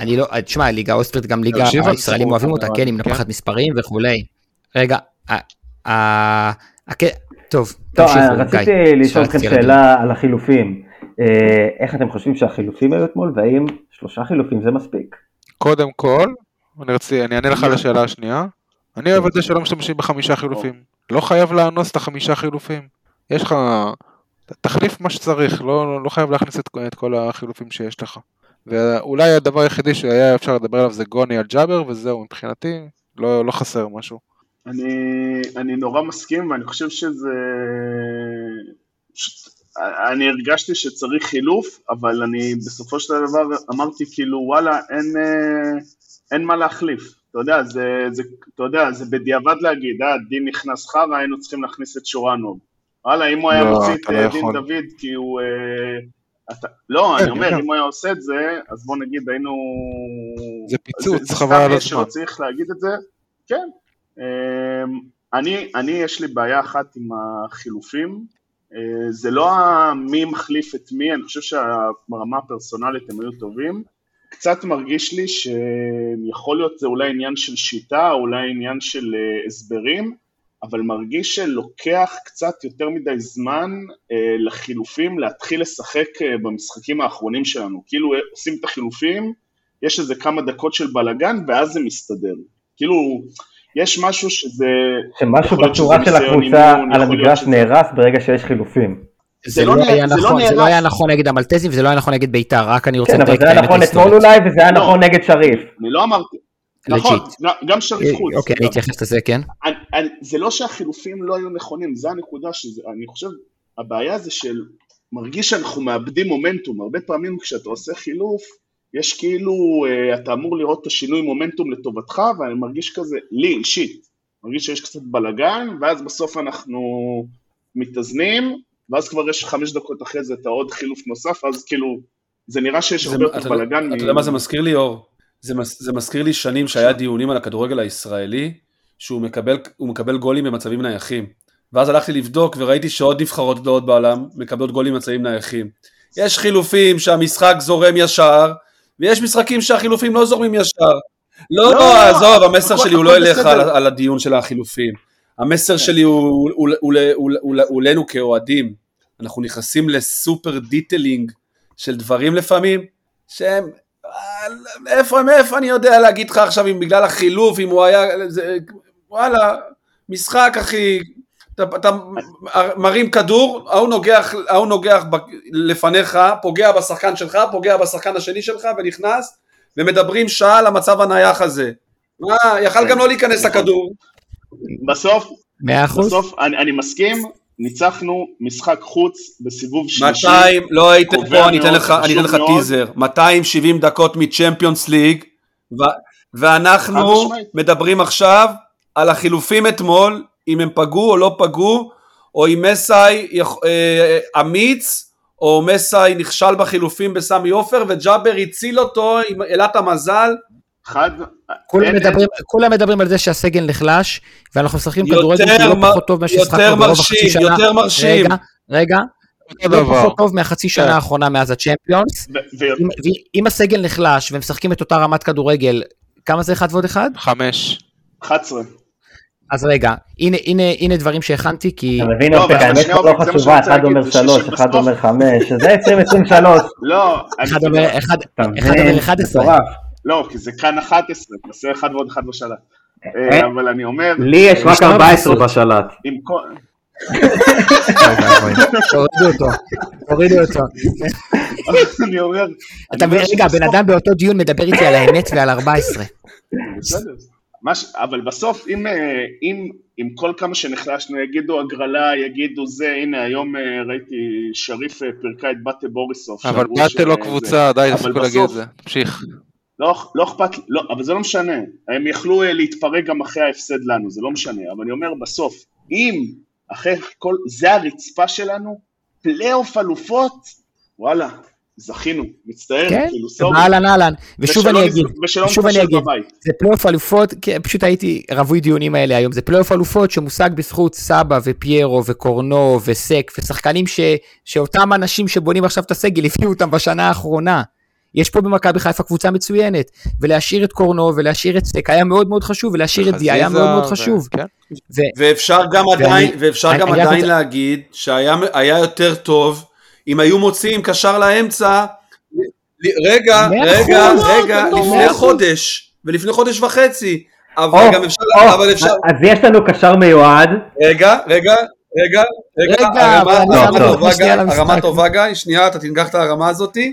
אני לא, תשמע, ליגה אוסטרית גם ליגה, הישראלים אוהבים אותה, כן, היא מנפחת מספרים וכולי. רגע, ה- ה- הכ- טוב, תמשיכו, אה, גיא. רציתי לשאול אתכם. שאלה על החילופים. אה, איך אתם חושבים שהחילופים היו אתמול, והאם שלושה חילופים זה מספיק? קודם כל, אני אענה לך על השאלה השנייה. אני אוהב את זה שלא משתמשים בחמישה חילופים. לא חייב לאנוס את החמישה חילופים. יש לך, תחליף מה שצריך, לא, לא חייב להכניס את, את כל החילופים שיש לך. ואולי הדבר היחידי שהיה אפשר לדבר עליו זה גוני על ג'אבר, וזהו, מבחינתי, לא, לא חסר משהו. אני, אני נורא מסכים ואני חושב שזה... ש... אני הרגשתי שצריך חילוף, אבל אני בסופו של דבר אמרתי כאילו וואלה אין, אה, אין מה להחליף. אתה יודע, זה, זה, אתה יודע, זה בדיעבד להגיד, אה, דין נכנס חרא, היינו צריכים להכניס את שורנוב. וואלה, אם הוא היה לא, מוציא את לא אה, דין יכול. דוד כי הוא... אה, אתה, לא, אני כן, אומר, כן. אם הוא היה עושה את זה, אז בוא נגיד היינו... זה פיצוץ, חבל על הזמן. צריך להגיד את זה, כן. אמ, אני, אני, יש לי בעיה אחת עם החילופים, אה, זה לא מי מחליף את מי, אני חושב שברמה הפרסונלית הם היו טובים. קצת מרגיש לי שיכול להיות זה אולי עניין של שיטה, אולי עניין של אה, הסברים, אבל מרגיש שלוקח קצת יותר מדי זמן אה, לחילופים להתחיל לשחק אה, במשחקים האחרונים שלנו. כאילו אה, עושים את החילופים, יש איזה כמה דקות של בלאגן ואז זה מסתדר. כאילו, יש משהו שזה... שמשהו בצורה של הקבוצה על המגרש שזה- נהרס ברגע שיש חילופים. זה לא לא היה לא נכון, זה לא. היה נכון נגד המלטזים וזה לא היה נכון נגד ביתר, רק אני רוצה כן, אבל זה היה נכון אתמול. אולי, וזה היה לא. נכון נגד שריף. אני לא אמרתי... Legit. נכון, גם- גם שריף חוץ. אוקיי, אני אתייחס לזה, כן. אני- אני- זה לא שהחילופים לא היו נכונים, זה הנקודה שזה, אני חושב, הבעיה זה של, מרגיש שאנחנו מאבדים מומנטום, הרבה פעמים כשאתה עושה חילוף, יש כאילו, אה, אתה אמור לראות את השינוי מומנטום לטובתך, ואני מרגיש כזה, לי אישית, מרגיש שיש קצת בלאגן, ואז בסוף אנחנו מתאזנים, ואז כבר יש חמש דקות אחרי זה את העוד חילוף נוסף, אז כאילו, זה נראה שיש הרבה יותר אתה- בלאגן. אתה יודע מה זה מזכיר לי, אור? זה, מז- זה מזכיר לי שנים שהיה דיונים על הכדורגל הישראלי, שהוא מקבל, מקבל גולים במצבים נייחים. ואז הלכתי לבדוק וראיתי שעוד נבחרות גדולות בעולם מקבלות גולים במצבים נייחים. יש חילופים שהמשחק זורם ישר, ויש משחקים שהחילופים לא זורמים ישר. לא, לא, לא, עזוב, המסר שלי הוא לא בסדר. על, על הדיון של החילופים. המסר שלי הוא, אלינו כאוהדים. אנחנו נכנסים לסופר detailing של דברים לפעמים, שהם... איפה, מאיפה אני יודע להגיד לך עכשיו אם בגלל החילוף, אם הוא היה... זה, וואלה, משחק אחי, אתה, אתה מרים כדור, ההוא נוגח, ההוא נוגח ב, לפניך, פוגע בשחקן שלך, פוגע בשחקן השני שלך ונכנס, ומדברים שעה על המצב הנייח הזה. מה, יכל גם לא להיכנס הכדור. בסוף, מאה אחוז. בסוף, אני, אני מסכים, ניצחנו משחק חוץ בסיבוב שלישי. 200, לא הייתם קובע פה, אני אתן מאוד, לך, אני אתן לך מאוד. טיזר, 270 דקות מצ'מפיונס ליג, ו- ואנחנו. מדברים עכשיו על החילופים אתמול, אם הם פגעו או לא פגעו, או אם מסאי יכ- אה, אמיץ, או מסאי נכשל בחילופים בסמי עופר, וג'אבר הציל אותו עם אלת המזל, חד, כולם אין- מדברים, כולם מדברים על זה שהסגל נחלש, ואנחנו משחקים כדורגל יותר שהוא לא פחות טוב ממה יותר ששחקנו ברוב החצי מרשים, שנה. יותר מרשים. רגע, רגע, אותו לא. פחות טוב מהחצי שנה כן. האחרונה מאז הצ'מפיונס. אם- הסגל נחלש ומשחקים את אותה רמת כדורגל, כמה זה אחד ועוד אחד? חמש. 11. אז רגע, הנה, הנה, הנה דברים שהכנתי, כי... אתה מבין לא, אופק, האמת לא חשובה, אחד אומר שלוש, אחד אומר חמש, זה 2023, לא, אחד אומר, אחד, אתה אחד אומר מבין? 11. לא, כי זה כאן 11, תעשה אחד ועוד אחד בשלט. אה, אה, אבל אני אומר, לי יש רק משטר 14 בחסות. בשלט. עם כל... תורידו אותו, תורידו אותו. אני אומר... אתה מבין, רגע, הבן אדם באותו דיון מדבר איתי על האמת ועל 14. בסדר. מה ש- אבל בסוף, אם, אה, אם, אם כל כמה שנחלשנו יגידו הגרלה, יגידו זה, הנה היום ראיתי שריף פירקה את באטה בוריסוב. אבל שזה- לא קבוצה, די, אבל תפסיקו להגיד את בסוף- זה. תמשיך. לא, לא אכפת לא, אבל זה לא משנה, הם יכלו אה, להתפרק גם אחרי ההפסד לנו, זה לא משנה, אבל אני אומר בסוף, אם אחרי כל, זה הרצפה שלנו, פלייאוף אלופות, וואלה, זכינו, מצטער, כן, כאילו sorry, אהלן אהלן. ושוב אני אגיד, ושוב אני אגיד, בבית. זה פלייאוף אלופות, כי פשוט הייתי רווי דיונים האלה היום, זה פלייאוף אלופות שמושג בזכות סבע ופיירו וקורנו וסק ושחקנים ש, שאותם אנשים שבונים עכשיו את הסגל הביאו אותם בשנה האחרונה. יש פה במכבי חיפה קבוצה מצוינת, ולהשאיר את קורנו ולהשאיר את סק היה מאוד מאוד חשוב, ולהשאיר את דיה היה מאוד מאוד חשוב. כן. ו- ואפשר גם עדיין, ואפשר אני- גם אני עדיין רוצה- להגיד שהיה היה יותר טוב אם היו מוציאים קשר לאמצע, רגע, רגע, רגע, לא, לפני. חודש, ולפני חודש וחצי, אבל גם אפשר, אבל אפשר, אז יש לנו קשר מיועד, רגע, רגע, רגע, רגע, למשחק. הרמה טובה גיא, שנייה, אתה תנגח את הרמה הזאתי,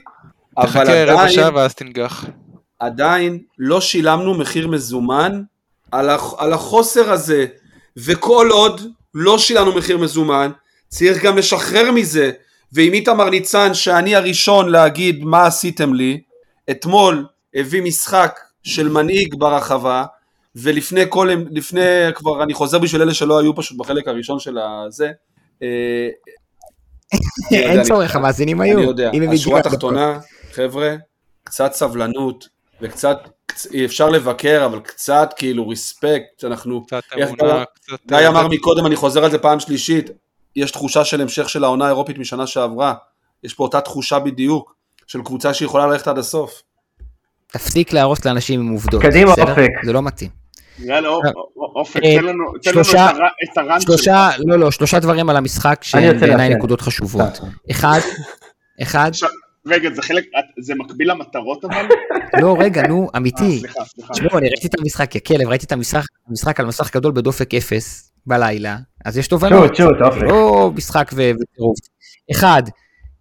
אבל תחכה רבע עדיין, שעה ואז תנגח. עדיין לא שילמנו מחיר מזומן על, הח, על החוסר הזה, וכל עוד לא שילמנו מחיר מזומן, צריך גם לשחרר מזה, ועם איתמר ניצן, שאני הראשון להגיד מה עשיתם לי, אתמול הביא משחק של מנהיג ברחבה, ולפני כל, לפני כבר, אני חוזר בשביל אלה שלא היו פשוט בחלק הראשון של הזה, אה, אין צורך, המאזינים היו. אני יודע, השורה התחתונה, חבר'ה, קצת סבלנות, וקצת, קצ- אפשר לבקר, אבל קצת כאילו ריספקט, אנחנו, קצת אמונה, קצת... גיא אמר מקודם, אני חוזר על זה פעם שלישית, יש תחושה של המשך של העונה האירופית משנה שעברה, יש פה אותה תחושה בדיוק, של קבוצה שיכולה ללכת עד הסוף. תפסיק להרוס לאנשים עם עובדות. קדימה, בסדר? אופק. זה לא מתאים. יאללה, אופ- אופק, אה, תן לנו את הראנט שלושה, לא, לא, שלושה דברים על המשחק אני שהם בעיניי. נקודות חשובות. אחד, אחד, שלך. רגע, זה חלק, זה מקביל למטרות אבל? *laughs* לא, רגע, נו, אה, אמיתי. סליחה, סליחה. תשמעו, אני ראיתי את המשחק, יא כלב, ראיתי את המשחק, על מסך גדול בדופק אפס בלילה, אז יש תובנות. שוט, שוט, אופק. לא משחק וטירוף. אחד,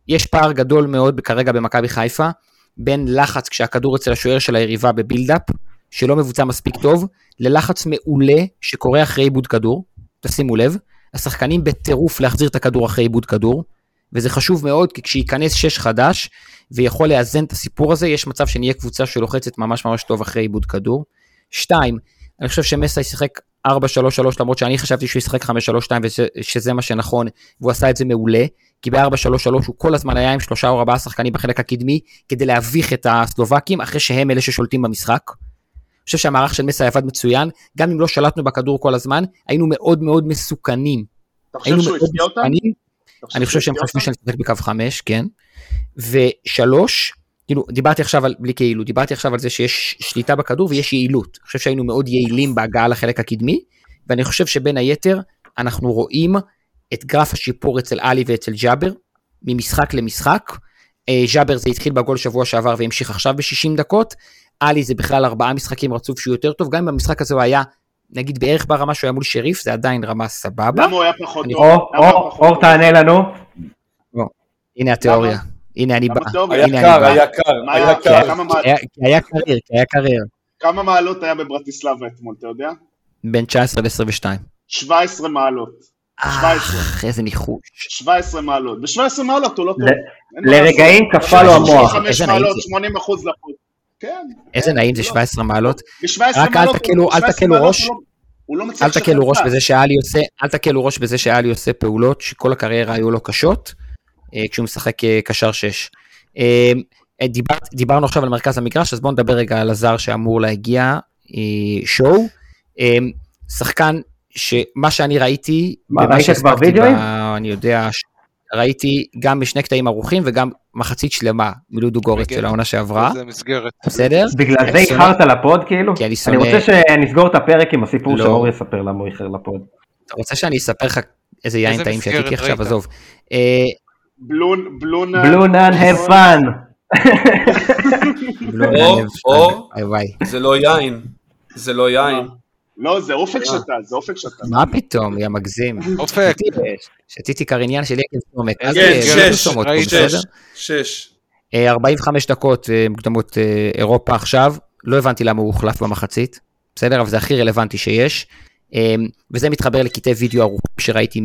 יש פער גדול מאוד כרגע במכבי חיפה, בין לחץ כשהכדור אצל השוער של היריבה בבילדאפ, שלא מבוצע מספיק טוב, ללחץ מעולה שקורה אחרי עיבוד כדור, תשימו לב, השחקנים בטירוף להחזיר את הכדור אחרי עיבוד כדור, וזה חשוב מאוד, כי כשייכנס שש חדש, ויכול לאזן את הסיפור הזה, יש מצב שנהיה קבוצה שלוחצת ממש ממש טוב אחרי עיבוד כדור. שתיים, אני חושב שמסה ישחק 4-3-3 למרות שאני חשבתי שהוא ישחק 5-3-2 ושזה מה שנכון והוא עשה את זה מעולה כי ב-4-3-3 הוא כל הזמן היה עם שלושה או ארבעה שחקנים בחלק הקדמי כדי להביך את הסלובקים אחרי שהם אלה ששולטים במשחק. אני חושב שהמערך של מסה עבד מצוין גם אם לא שלטנו בכדור כל הזמן היינו מאוד מאוד מסוכנים. אתה חושב שהוא הפתיע אותם? אתה אני חושב שהם חשבו אותם? שאני משחק בקו חמש, כן. ושלוש, כאילו, דיברתי עכשיו על, בלי כאילו, דיברתי עכשיו על זה שיש שליטה בכדור ויש יעילות. אני חושב שהיינו מאוד יעילים בהגעה לחלק הקדמי, ואני חושב שבין היתר, אנחנו רואים את גרף השיפור אצל עלי ואצל ג'אבר, ממשחק למשחק. אה, ג'אבר זה התחיל בגול שבוע שעבר והמשיך עכשיו ב-60 דקות. עלי זה בכלל ארבעה משחקים רצוף שהוא יותר טוב, גם אם במשחק הזה הוא היה, נגיד בערך ברמה שהוא היה מול שריף, זה עדיין רמה סבבה. למה הוא היה פחות טוב? אור? תענה לנו. הנה התיאוריה. הנה אני בא. היה קר. היה קר, מה היה קר. היה- קריר, היה קריר. כמה מעלות היה בברטיסלבה אתמול, אתה יודע? בין 19 ל-22. 17 מעלות. 17. אך, איזה ניחוש. 17 מעלות. ב-17 מעלות הוא לא טוב. לרגעים. קפא לו המוח. 35 איזה נעים מעלות, זה. 80 אחוז לחוץ. כן. איזה כן, נעים זה לא. 17 מעלות. ב-17 רק אל מעלות, תקלו- אל 17 תקלו ראש. הוא לא- הוא לא מצליח אל תקלו ראש. בזה שאלי עושה, אל תקלו ראש בזה שאלי עושה פעולות שכל הקריירה היו לו קשות, אה, כשהוא משחק אה, קשר 6. אה, דיבר, דיברנו עכשיו על מרכז המגרש, אז בואו נדבר רגע על הזר שאמור להגיע, שואו. שחקן שמה שאני ראיתי, מה, ראית כבר וידאוים? ב- אני יודע, ש- ראיתי גם בשני קטעים ערוכים וגם מחצית שלמה מלודו גורץ. של העונה שעברה, זה מסגרת. בסדר? בגלל זה אני איחרת לפוד כאילו? כי אני אני שונא- רוצה שנסגור את הפרק עם הסיפור לא. שאור יספר למה הוא איחר לפוד. אתה רוצה שאני אספר לך איזה יין איזה טעים שתיתי עכשיו? עזוב. בלון, בלונה. בלונן, have fun. או. זה לא יין, זה לא יין. לא, זה אופק שתה, זה אופק שתה. מה פתאום, יא מגזים. אופק, שתיתי- קריניאן של סומק. אז כן, אה, לא שש, ראיתי, בסדר? שש, שש. אה, 45 דקות אה, מוקדמות אה, אירופה עכשיו, לא הבנתי למה הוא הוחלף במחצית, בסדר? אבל זה הכי רלוונטי שיש. אה, וזה מתחבר לקטעי וידאו ארוכים שראיתי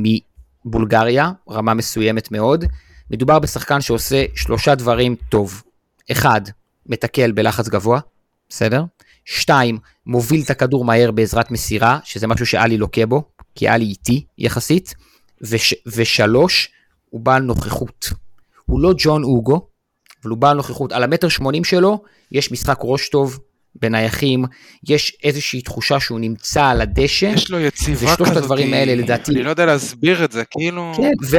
מבולגריה, רמה מסוימת מאוד. מדובר בשחקן שעושה שלושה דברים טוב. אחד, מתקל בלחץ גבוה, בסדר? שתיים, מוביל את הכדור מהר בעזרת מסירה, שזה משהו שאלי לוקה בו, כי אלי איטי יחסית. וש, ושלוש, הוא בעל נוכחות. הוא לא ג'ון אוגו, אבל הוא בעל נוכחות. על המטר שמונים שלו, יש משחק ראש טוב בנייחים, יש איזושהי תחושה שהוא נמצא על הדשא. יש לו יציבה כזאת. ושלושת הדברים האלה, לדעתי- אני לא יודע להסביר את זה, כאילו... כן, ו...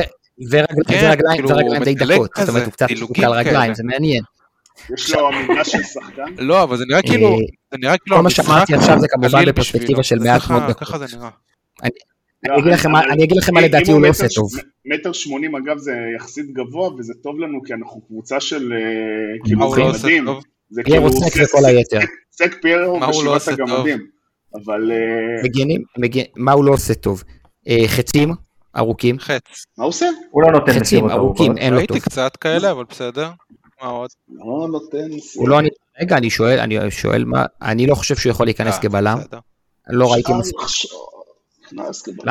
ורגל, כן, ורגליים, כאילו, ורגליים די דקות, זאת כזה, אומרת הוא קצת דילוגים על רגליים. זה מעניין. יש לו עמידה של שחקן. לא, אבל זה נראה כאילו... אה, זה נראה כאילו כל מה שאמרתי עכשיו זה כמובן בפרספקטיבה. של מעט מאוד דקות. ככה זה נראה. אני אגיד לכם מה- אבל- אני אגיד לכם מה לדעתי הוא לא עושה טוב. מטר שמונים אגב זה יחסית גבוה וזה טוב לנו כי אנחנו קבוצה של אה, כאילו לא. טוב? זה כאילו סק סק- וכל היתר. סק פיירו מה הוא לא ושבעת עושה טוב? הגמדים. אבל אה, מגנים, מה הוא לא עושה טוב? אה, חצים ארוכים, חץ. מה הוא עושה? הוא לא נותן חצים מסירות ארוכים. אין לו טוב. ראיתי קצת כאלה, אבל בסדר. עוד? לא נותן... הוא לא, אני- רגע, אני שואל, אני שואל מה, אני לא חושב שהוא יכול להיכנס אה, כבלם. לא ראיתי מספיק. לא,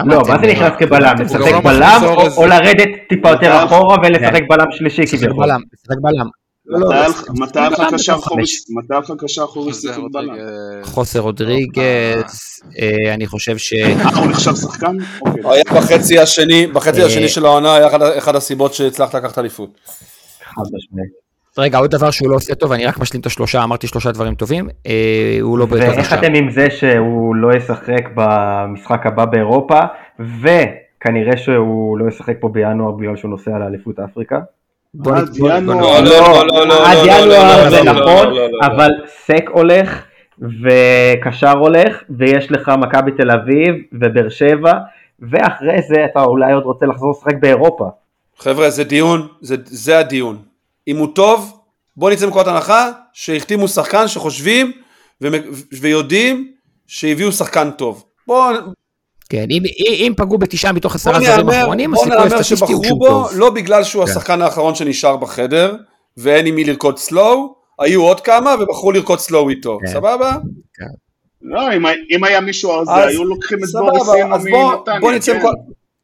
מה זה נכנס כבלם? לשחק לא בלם או- לרדת טיפה יותר אחורה ולשחק בלם שלישי כביכול? בלם, משחק בלם. לא, לא, מתי לא, היה לך- קשר אחורי- שיחק בלם? רודריגז. חוסר רודריגז, אה, אני חושב ש... אה, הוא נחשב שחקן? אוקיי. היה בחצי השני, בחצי אה, השני של העונה היה אחד- אחד הסיבות שהצלחת לקחת אליפות. חד משמעית. רגע, עוד דבר שהוא לא עושה טוב, אני רק משלים את השלושה, אמרתי שלושה דברים טובים, אה, הוא לא ואיך עכשיו. אתם עם זה שהוא לא ישחק במשחק הבא באירופה, וכנראה שהוא לא ישחק פה בינואר בגלל שהוא נוסע לאליפות אפריקה? בוא עד ינואר. לא, לא, לא, לא, עד לא, לא, ינואר לא, זה לא, נכון, לא, לא, לא. אבל סק הולך, וקשר הולך, ויש לך מכבי תל אביב, ובאר שבע, ואחרי זה אתה אולי עוד רוצה לחזור לשחק באירופה. חבר'ה, זה דיון, זה, זה הדיון. אם הוא טוב, בואו נצא מנקודת הנחה שהחתימו שחקן שחושבים ויודעים שהביאו שחקן טוב. בואו כן, אם- אם פגעו בתשעה מתוך עשרה בוא זרים אחרונים, בוא הסיכוי הסטטיסטי הוא שבחרו שהוא בו טוב. לא בגלל שהוא כן. השחקן האחרון שנשאר בחדר ואין עם מי לרקוד סלואו, היו עוד כמה ובחרו לרקוד סלואו איתו, כן. סבבה? לא, אם היה- אם היה מישהו אז אז- היו לוקחים את סבבה, בוריס אינו אז בוא- מנתניה. בוא נצא כן. מכל-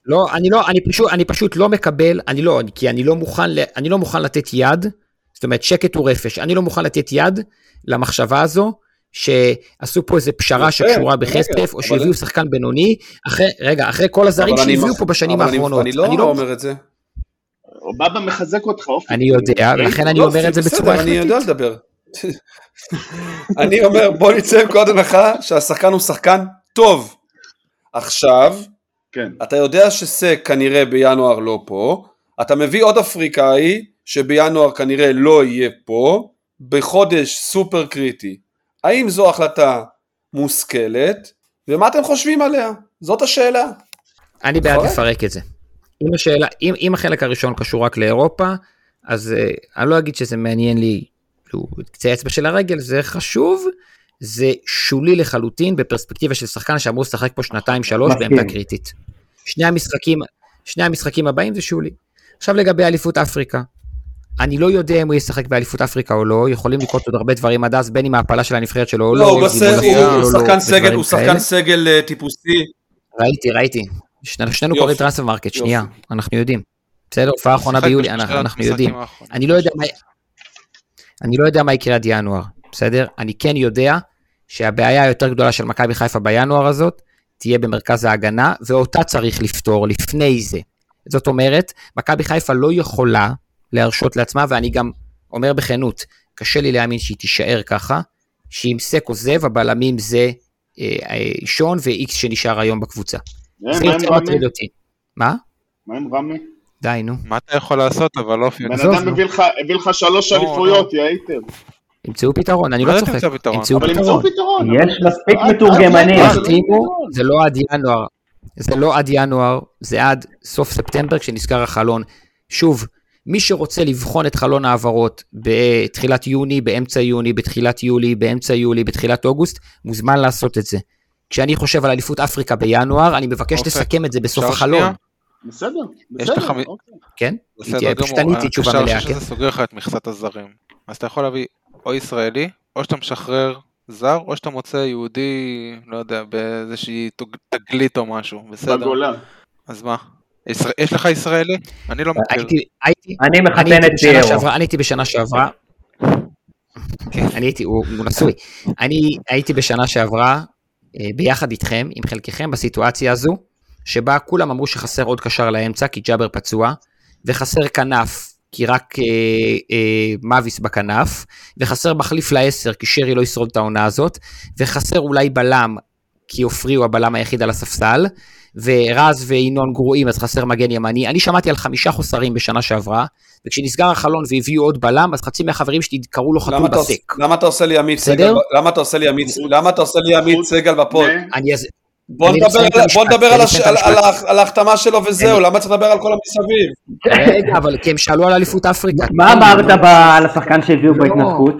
לא, אני לא, אני פשוט, אני פשוט לא מקבל, אני לא, כי אני לא מוכן, ל- אני לא מוכן לתת יד, זאת אומרת שקט הוא רפש, אני לא מוכן לתת יד למחשבה הזו, שעשו פה איזה פשרה שקשורה בכסף, או אבל- שהביאו שחקן בינוני, אחרי, רגע, אחרי כל הזרים אני שהביאו מח- פה בשנים אבל אני- האחרונות. אני לא אומר את זה. אובבה מחזק אותך, אופי. אני יודע, ולכן אני לא, אומר את זה בצורה אני החלטית. יודע לדבר. *laughs* אני אומר, בוא נצא מנקודת הנחה שהשחקן הוא שחקן טוב. עכשיו, כן. אתה יודע שסק כנראה בינואר לא פה, אתה מביא עוד אפריקאי שבינואר כנראה לא יהיה פה, בחודש סופר קריטי. האם זו החלטה מושכלת, ומה אתם חושבים עליה? זאת השאלה. אני בעד לפרק. לפרק את זה. אם השאלה, אם, אם החלק הראשון קשור רק לאירופה, אז uh, אני לא אגיד שזה מעניין לי, כאילו, קצה האצבע של הרגל, זה חשוב, זה שולי לחלוטין בפרספקטיבה של שחקן שאמור לשחק פה שנתיים שלוש. בעמדה קריטית. שני המשחקים, שני המשחקים הבאים זה שולי. עכשיו לגבי אליפות אפריקה. אני לא יודע אם הוא ישחק באליפות אפריקה או לא, יכולים לקרות עוד הרבה דברים עד אז, בין אם ההפלה של הנבחרת שלו או לא, לא, הוא או לא, שחקן סגל, הוא שחקן כאלה. סגל אה, טיפוסי. ראיתי, ראיתי. שני- שנינו. קוראים Transfermarkt. שנייה, אנחנו יודעים. בסדר, הופעה אחרונה ביולי, אנחנו יודעים. לא יודע מה... אני לא יודע מה יקרה עד ינואר, בסדר? אני כן יודע שהבעיה היותר גדולה של מכבי חיפה בינואר הזאת, תהיה במרכז ההגנה, ואותה צריך לפתור לפני זה. זאת אומרת, מכבי חיפה לא יכולה להרשות לעצמה, ואני גם אומר בכנות, קשה לי להאמין שהיא תישאר ככה, שאם סק עוזב, הבלמים זה אה, אה, שון ואיקס שנשאר היום בקבוצה. אה, זה יותר? מטריד אותי. מה? מה עם רמי? די, נו. מה אתה יכול לעשות, אבל אופי. בן עזוב, אדם. הביא לך- שלוש לא, אליפויות, יא הייטר. ימצאו פתרון, אני לא צוחק. ימצאו פתרון. יש מספיק עד מתורגמנים. פתרון. זה לא עד ינואר, זה לא עד ינואר, זה עד סוף ספטמבר כשנסגר החלון. שוב, מי שרוצה לבחון את חלון ההעברות בתחילת יוני, באמצע יוני, בתחילת יולי, באמצע יולי, בתחילת אוגוסט, מוזמן לעשות את זה. כשאני חושב על אליפות אפריקה בינואר, אני מבקש אופק, לסכם את זה בסוף החלון, שנייה? בסדר, בסדר. אוקיי. כן? בסדר תהיה- פשוט גמור, עניתי תשובה הקשר מלאה, שזה כן? סוגר לך את מכסת הזרים. אז אתה יכול להביא או ישראלי, או שאתה משחרר זר, או שאתה מוצא יהודי, לא יודע, באיזושהי תגלית או משהו, בסדר? בגולה. אז מה? יש לך ישראלי? אני לא מכיר. אני אני מחתן את בשנה פיירו. שעברה, אני הייתי בשנה שעברה, כן, אני הייתי, הוא הוא נשוי, אני הייתי בשנה שעברה אה, ביחד איתכם, עם חלקכם בסיטואציה הזו, שבה כולם אמרו שחסר עוד קשר לאמצע, כי ג'אבר פצוע, וחסר כנף, כי רק אה, אה, מאביס בכנף, וחסר מחליף לעשר, כי שרי לא ישרוד את העונה הזאת, וחסר אולי בלם, כי עופרי הוא הבלם היחיד על הספסל, ורז וינון גרועים, אז חסר מגן ימני. אני שמעתי על חמישה חוסרים בשנה שעברה, וכשנסגר החלון והביאו עוד בלם, אז חצי מהחברים שלי קראו לו חתול בסק. למה אתה עושה לי עמית? סגל? למה אתה עושה לי עמית למה אתה עושה לי עמית סגל בפוד? בוא נדבר על- ההחתמה שלו וזהו, למה צריך לדבר על כל המסביב? רגע, אבל כי הם שאלו על אליפות אפריקה. מה אמרת על השחקן שהביאו בהתנתקות?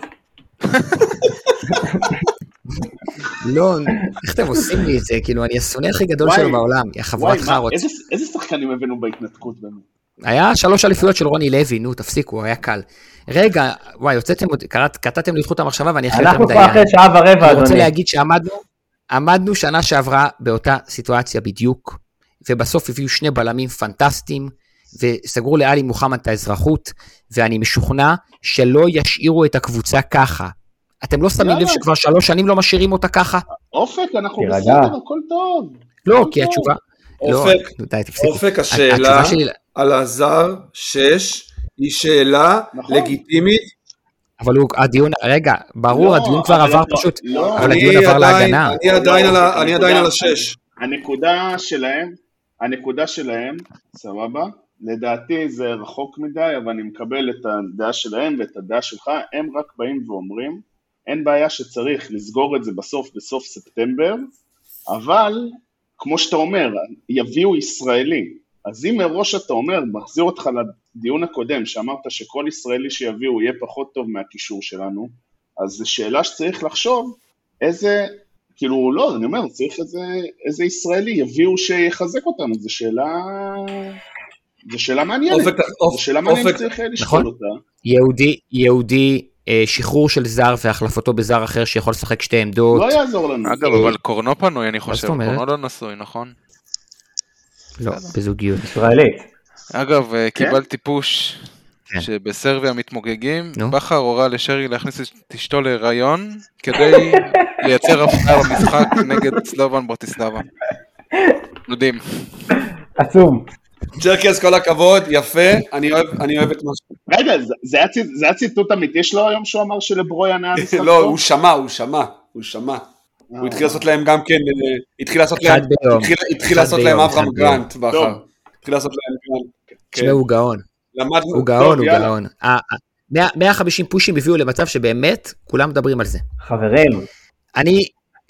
לא, איך אתם עושים לי את זה? כאילו, אני השונא הכי גדול שלו בעולם, יא חבורת וואי, מה, חארות. איזה- שחקנים הבאנו בהתנתקות באמת? היה שלוש אליפויות של רוני לוי, נו, תפסיקו, היה קל. רגע, וואי, הוצאתם קטעתם לי את חוט המחשבה ואני אחרי יותר אנחנו מדי. כבר אחרי שעה ורבע, אני רוצה אדוני. להגיד שעמדנו, עמדנו שנה שעברה באותה סיטואציה בדיוק, ובסוף הביאו שני בלמים פנטסטיים, וסגרו לעלי מוחמד את האזרחות, ואני משוכנע שלא ישאירו את הקבוצה ככה. אתם לא שמים לב. שכבר שלוש שנים לא משאירים אותה ככה? אופק, אנחנו. בסדר, הכל טוב. לא, כי. התשובה... לא, אופק. אופק השאלה. על הזר 6 היא שאלה נכון. לגיטימית. אבל הוא, הדיון, רגע, ברור, לא, הדיון כבר עבר לא, פשוט, לא. אבל הדיון עבר להגנה. אני עדיין על השש. הנקודה שלהם, הנקודה שלהם, סבבה? לדעתי זה רחוק מדי, אבל אני מקבל את הדעה שלהם ואת הדעה שלך, הם רק באים ואומרים, אין בעיה שצריך לסגור את זה בסוף, בסוף ספטמבר, אבל, כמו שאתה אומר, יביאו ישראלי. אז אם מראש אתה אומר, מחזיר אותך לדיון הקודם, שאמרת שכל ישראלי שיביאו יהיה פחות טוב מהקישור שלנו, אז זו שאלה שצריך לחשוב איזה, כאילו, לא, אני אומר, צריך איזה, איזה ישראלי יביאו שיחזק אותנו, זו שאלה, זו שאלה מעניינת, אופק- זו שאלה מעניינת אופק- שצריך לשקול נכון. אותה. יהודי, יהודי, אה, שחרור של זר והחלפתו בזר אחר שיכול לשחק שתי עמדות. לא יעזור לנו. אגב, אבל קורנו פנוי, אני חושב. קורנו לא נשוי, נכון? לא, בזוגיות. ישראלית. אגב, אה, כן? קיבלתי פוש כן. שבסרביה מתמוגגים. בכר הורה לשרי להכניס את אשתו להיריון כדי לייצר הפתעה במשחק *laughs* נגד סלובן ברטיסלבה. יודעים. עצום. צ'רקס, כל הכבוד, יפה, אני אוהב אני אוהב את מה ש... רגע, זה- זה היה ציטוט אמיתי שלו היום שהוא אמר שלברויאן היה *laughs* משחק לא, טוב? הוא שמע, הוא שמע, הוא שמע. הוא התחיל לעשות להם גם כן, אה, התחיל לעשות להם. התחיל- לעשות להם אברהם ביום. גרנט בכר. טוב. התחיל לעשות להם גרנט. כן. תשמע, הוא גאון. הוא גאון, הוא. גאון. ה- ה- 100 150 פושים הביאו למצב שבאמת כולם מדברים על זה. חברים, אני,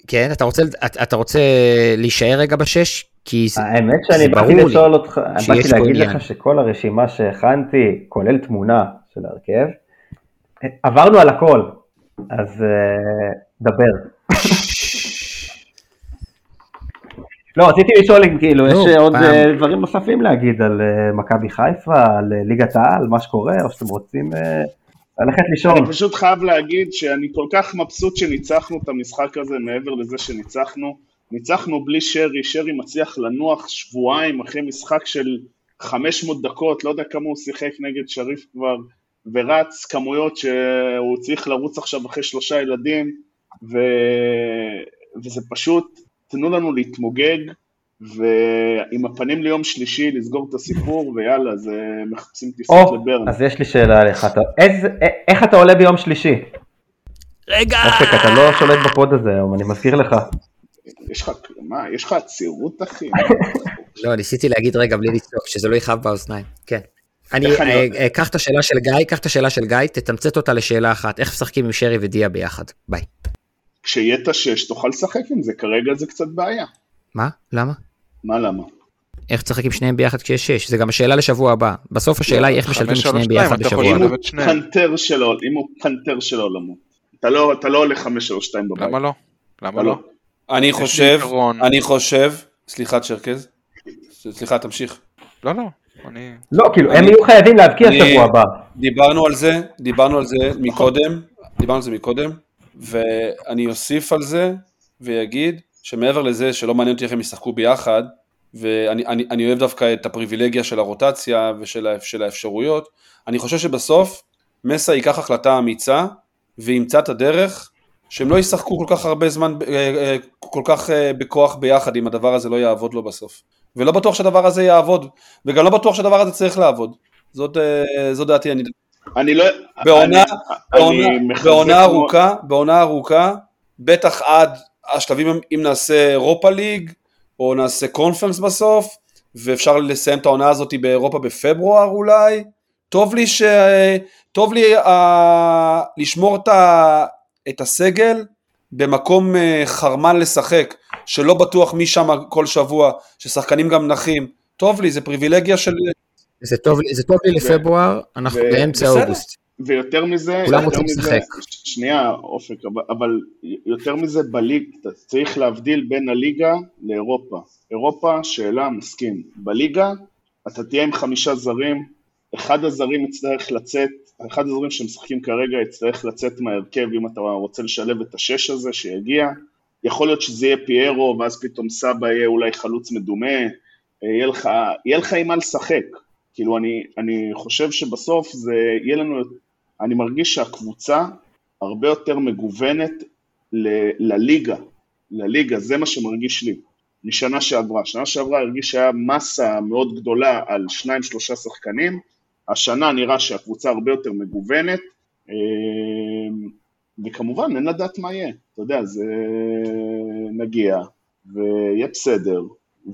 כן, אתה רוצה, אתה רוצה להישאר רגע בשש? כי זה, האמת זה שאני באתי לשאול אותך, שיש באתי להגיד. לך שכל הרשימה שהכנתי, כולל תמונה של ההרכב, עברנו על הכל, אז אה, דבר. לא, רציתי לשאול אם כאילו, נו, יש עוד פעם. אה, דברים נוספים להגיד על אה, מכבי חיפה, על אה, ליגת העל, מה שקורה, או שאתם רוצים ללכת לישון. אני פשוט חייב להגיד שאני כל כך מבסוט שניצחנו את המשחק הזה מעבר לזה שניצחנו. ניצחנו בלי שרי, שרי מצליח לנוח שבועיים אחרי משחק של 500 דקות, לא יודע כמה הוא שיחק נגד שריף כבר, ורץ כמויות שהוא צריך לרוץ עכשיו אחרי שלושה ילדים, ו... וזה פשוט, תנו לנו להתמוגג, ועם הפנים ליום שלישי לסגור את הסיפור, ויאללה, זה מחפשים טיסות לברן. אז יש לי שאלה אליך, אתה- איזה- א- איך אתה עולה ביום שלישי? רגע! אופק, אתה לא שולט בפוד הזה היום, אני מזכיר לך. יש לך, מה, יש לך עצירות אחי? *laughs* לא, ניסיתי להגיד רגע בלי לצעוק, שזה לא יכאב באוזניים. כן. אני, אני אה? אה, את השאלה של גיא, קח את השאלה של גיא, תתמצת אותה לשאלה אחת, איך משחקים עם שרי ודיה ביחד? ביי. כשיהיה את השש תוכל לשחק עם זה, כרגע זה קצת בעיה. מה? למה? מה למה? איך תשחק עם שניהם ביחד כשיש שש? זה גם השאלה לשבוע הבא. בסוף השאלה היא איך משלבים את שניהם ביחד בשבוע אם הבא. לשלב הוא. פנתר של העול- אם הוא פנתר של העולמות. אתה לא, אתה לא הולך חמש שלוש שתיים בבית. למה לא? למה אתה לא? אני חושב. אני חושב, סליחה צ'רקז, סליחה תמשיך. לא, לא. אני... לא, כאילו, הם יהיו חייבים להבקיע שבוע הבא. דיברנו על זה, דיברנו על זה מקודם, דיברנו על זה מקודם, ואני אוסיף על זה ויגיד שמעבר לזה שלא מעניין אותי איך הם ישחקו ביחד, ואני אני, אני אוהב דווקא את הפריבילגיה של הרוטציה ושל של האפשרויות, אני חושב שבסוף מסה ייקח החלטה אמיצה וימצא את הדרך שהם לא ישחקו כל כך הרבה זמן, אה, אה, כל כך אה, בכוח ביחד אם הדבר הזה לא יעבוד לו בסוף. ולא בטוח שהדבר הזה יעבוד, וגם לא בטוח שהדבר הזה צריך לעבוד. זאת, זאת דעתי, אני אני לא... בעונה, אני- בעונה, אני בעונה מאוד- ארוכה, בעונה ארוכה, בטח עד השלבים אם נעשה אירופה ליג, או נעשה קונפרנס בסוף, ואפשר לסיים את העונה הזאת באירופה בפברואר אולי, טוב לי, ש... טוב לי uh, לשמור את, ה... את הסגל במקום uh, חרמן לשחק, שלא בטוח מי שם כל שבוע, ששחקנים גם נחים, טוב לי, זה פריבילגיה של... זה טוב זה טוב לי לפברואר, אנחנו באמצע. אוגוסט. ויותר מזה, כולם רוצים לשחק. שנייה אופק, אבל, אבל יותר מזה בליג, אתה צריך להבדיל בין הליגה לאירופה. אירופה, שאלה, מסכים. בליגה, אתה תהיה עם חמישה זרים, אחד הזרים יצטרך לצאת, אחד הזרים שמשחקים כרגע יצטרך לצאת מההרכב אם אתה רוצה לשלב את השש הזה שיגיע. יכול להיות שזה יהיה פיירו, ואז פתאום סבא יהיה אולי חלוץ מדומה, יהיה לך, יהיה לך עם מה לשחק. כאילו אני, אני חושב שבסוף זה יהיה לנו, אני מרגיש שהקבוצה הרבה יותר מגוונת ל, לליגה, לליגה, זה מה שמרגיש לי, משנה שעברה. שנה שעברה הרגיש שהיה מסה מאוד גדולה על שניים שלושה שחקנים, השנה נראה שהקבוצה הרבה יותר מגוונת, אה, וכמובן אין לדעת מה יהיה, אתה יודע, זה נגיע, ויהיה בסדר,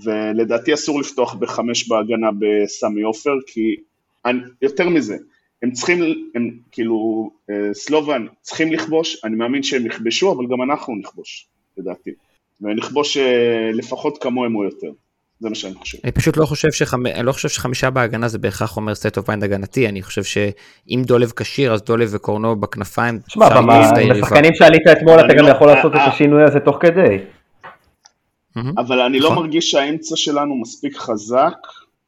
ולדעתי אסור לפתוח בחמש בהגנה בסמי עופר, כי אני, יותר מזה, הם צריכים, הם כאילו, אה, סלובן צריכים לכבוש, אני מאמין שהם יכבשו, אבל גם אנחנו נכבוש, לדעתי. ונכבוש אה, לפחות כמוהם או יותר. זה מה שאני חושב. אני פשוט לא חושב, שחמ... אני לא חושב שחמישה בהגנה זה בהכרח אומר state of mind הגנתי, אני חושב שאם דולב כשיר אז דולב וקורנו בכנפיים. תשמע, את. בשחקנים שעלית אתמול אתה גם לא- יכול לעשות את אה, השינוי הזה תוך כדי. מהמם. אבל אני לא נכון. מרגיש שהאמצע שלנו מספיק חזק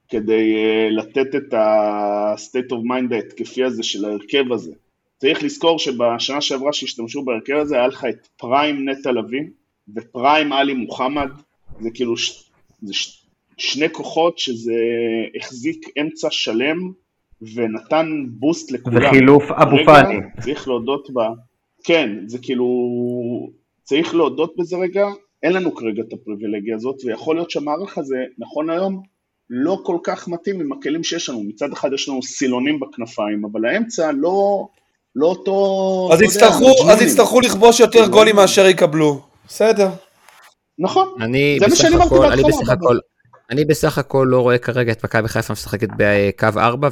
כדי אה, לתת את ה-state of mind ההתקפי הזה של ההרכב הזה. צריך לזכור שבשנה שעברה שהשתמשו בהרכב הזה היה לך את פריים נטע לביא ופריים עלי מוחמד, זה כאילו ש... זה ש... שני כוחות שזה החזיק אמצע שלם ונתן בוסט לכולם. וחילוף אבו רגע, פאני. צריך להודות ב... כן, זה כאילו... צריך להודות בזה רגע, אין לנו כרגע את הפריבילגיה הזאת, ויכול להיות שהמערך הזה, נכון היום, לא כל כך מתאים עם הכלים שיש לנו. מצד אחד יש לנו סילונים בכנפיים, אבל האמצע לא, לא אותו... אז יודע, יצטרכו, אז. יצטרכו לכבוש יותר גולים מאשר יקבלו. בסדר. נכון, אני בסך הכל, אני בסך הכל, אני בסך הכל לא רואה כרגע את מכבי חיפה משחקת בקו 4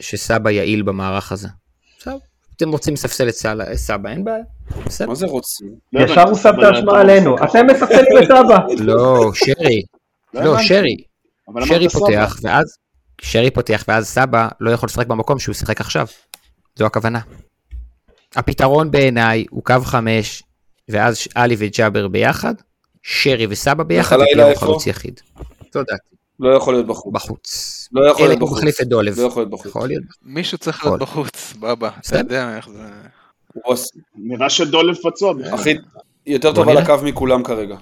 ושסבא יעיל במערך הזה. עכשיו, אתם רוצים לספסל את סבא, אין בעיה. מה זה רוצים? לא ישר הוא שם את האשמה אתה עלינו. אתם מספסלים את אבא. *laughs* לא, שרי, לא לא. שרי. שרי סבא. פותח, ואז שרי פותח, ואז סבא לא יכול לשחק במקום שהוא שיחק עכשיו. זו הכוונה. הפתרון בעיניי הוא קו חמש, ואז עלי וג'אבר ביחד, שרי וסבא ביחד, ופיירו איפה? חלוץ יחיד. תודה. לא יכול להיות בחוץ. בחוץ. לא יכול להיות אם הוא בחוץ. מחליף את דולב. לא יכול להיות בחוץ. יכול להיות. מישהו צריך להיות. בחוץ, בבא. אתה. יודע איך זה... נראה שדולב פצוע בכלל. אחי, יותר טוב על. הקו מכולם כרגע.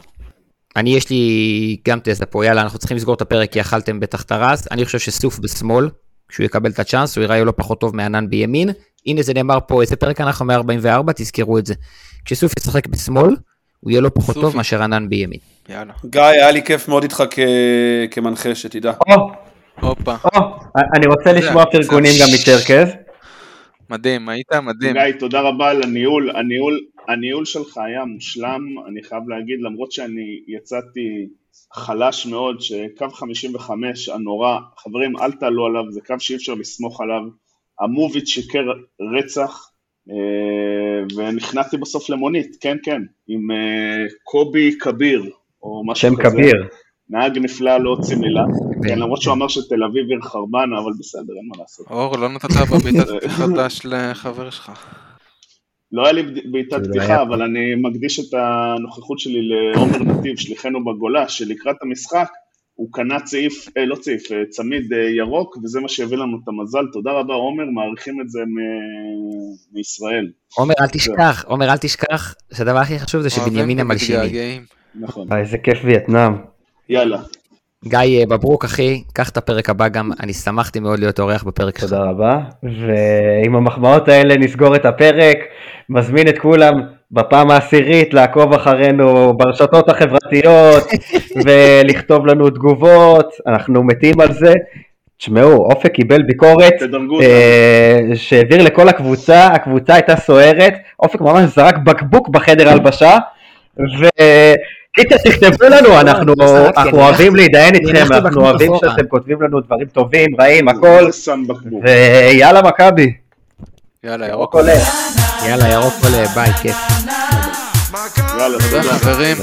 אני יש לי גם תזה פה, יאללה, אנחנו צריכים לסגור את הפרק כי אכלתם בטח את הרס. אני חושב שסוף בשמאל, כשהוא יקבל את הצ'אנס, הוא ייראה לא פחות טוב מענן בימין. הנה זה נאמר פה, איזה פרק אנחנו 144, תזכרו את זה. כשסוף ישחק בשמאל, הוא יהיה לא פחות טוב. מאשר ענן בימין. יאללה. גיא, היה לי כיף מאוד איתך כ- כמנחה, שתדע. הופה. אני רוצה לשמוע פרגונים גם מצ'רקז. מדהים, היית מדהים. גיא, תודה רבה על הניהול, הניהול, הניהול שלך היה מושלם, אני חייב להגיד, למרות שאני יצאתי חלש מאוד, שקו 55 הנורא, חברים, אל תעלו עליו, זה קו שאי אפשר לסמוך עליו, המוביץ' שיקר רצח, אה, ונכנסתי בסוף למונית, כן, כן, עם אה, קובי כביר, או משהו שם כזה. כביר. נהג נפלא, לא הוציא מילה, כן, למרות שהוא אמר שתל אביב עיר חרבנה, אבל בסדר, אין מה לעשות. אור, לא נתת בבעיטת *laughs* חדש לחבר שלך. לא היה לי בעיטת כאילו, פתיחה, אבל אני מקדיש את הנוכחות שלי לעומר *coughs* נתיב, שליחנו בגולה, שלקראת המשחק הוא קנה צעיף, אה, לא צעיף, אה, צמיד אה, ירוק, וזה מה שהביא לנו את המזל. תודה רבה, עומר, מעריכים את זה מ- מישראל. עומר, אל תשכח, עומר, אל תשכח, שהדבר הכי חשוב זה שבנימין המלשיני. נכון. איזה כיף וייטנאם. יאללה. גיא אה, בברוק, אחי, קח את הפרק הבא גם, אני שמחתי מאוד להיות אורח בפרק שלך. תודה רבה. ועם המחמאות האלה נסגור את הפרק. מזמין את כולם בפעם העשירית לעקוב אחרינו ברשתות החברתיות *laughs* ולכתוב לנו תגובות, אנחנו מתים על זה. תשמעו, אופק קיבל ביקורת. אה, שהעביר לכל הקבוצה, הקבוצה הייתה סוערת, אופק ממש זרק בקבוק בחדר הלבשה, וקיצר תכתבו לנו, אנחנו זרקתי, אנחנו אני אוהבים להתדיין איתכם, אנחנו אוהבים. שאתם כותבים לנו דברים טובים, רעים, הכל, בקבוק. ויאללה מכבי. יאללה, ירוק. עולה. יאללה, ירוק עולה, ביי, כיף. יאללה, תודה. חברים.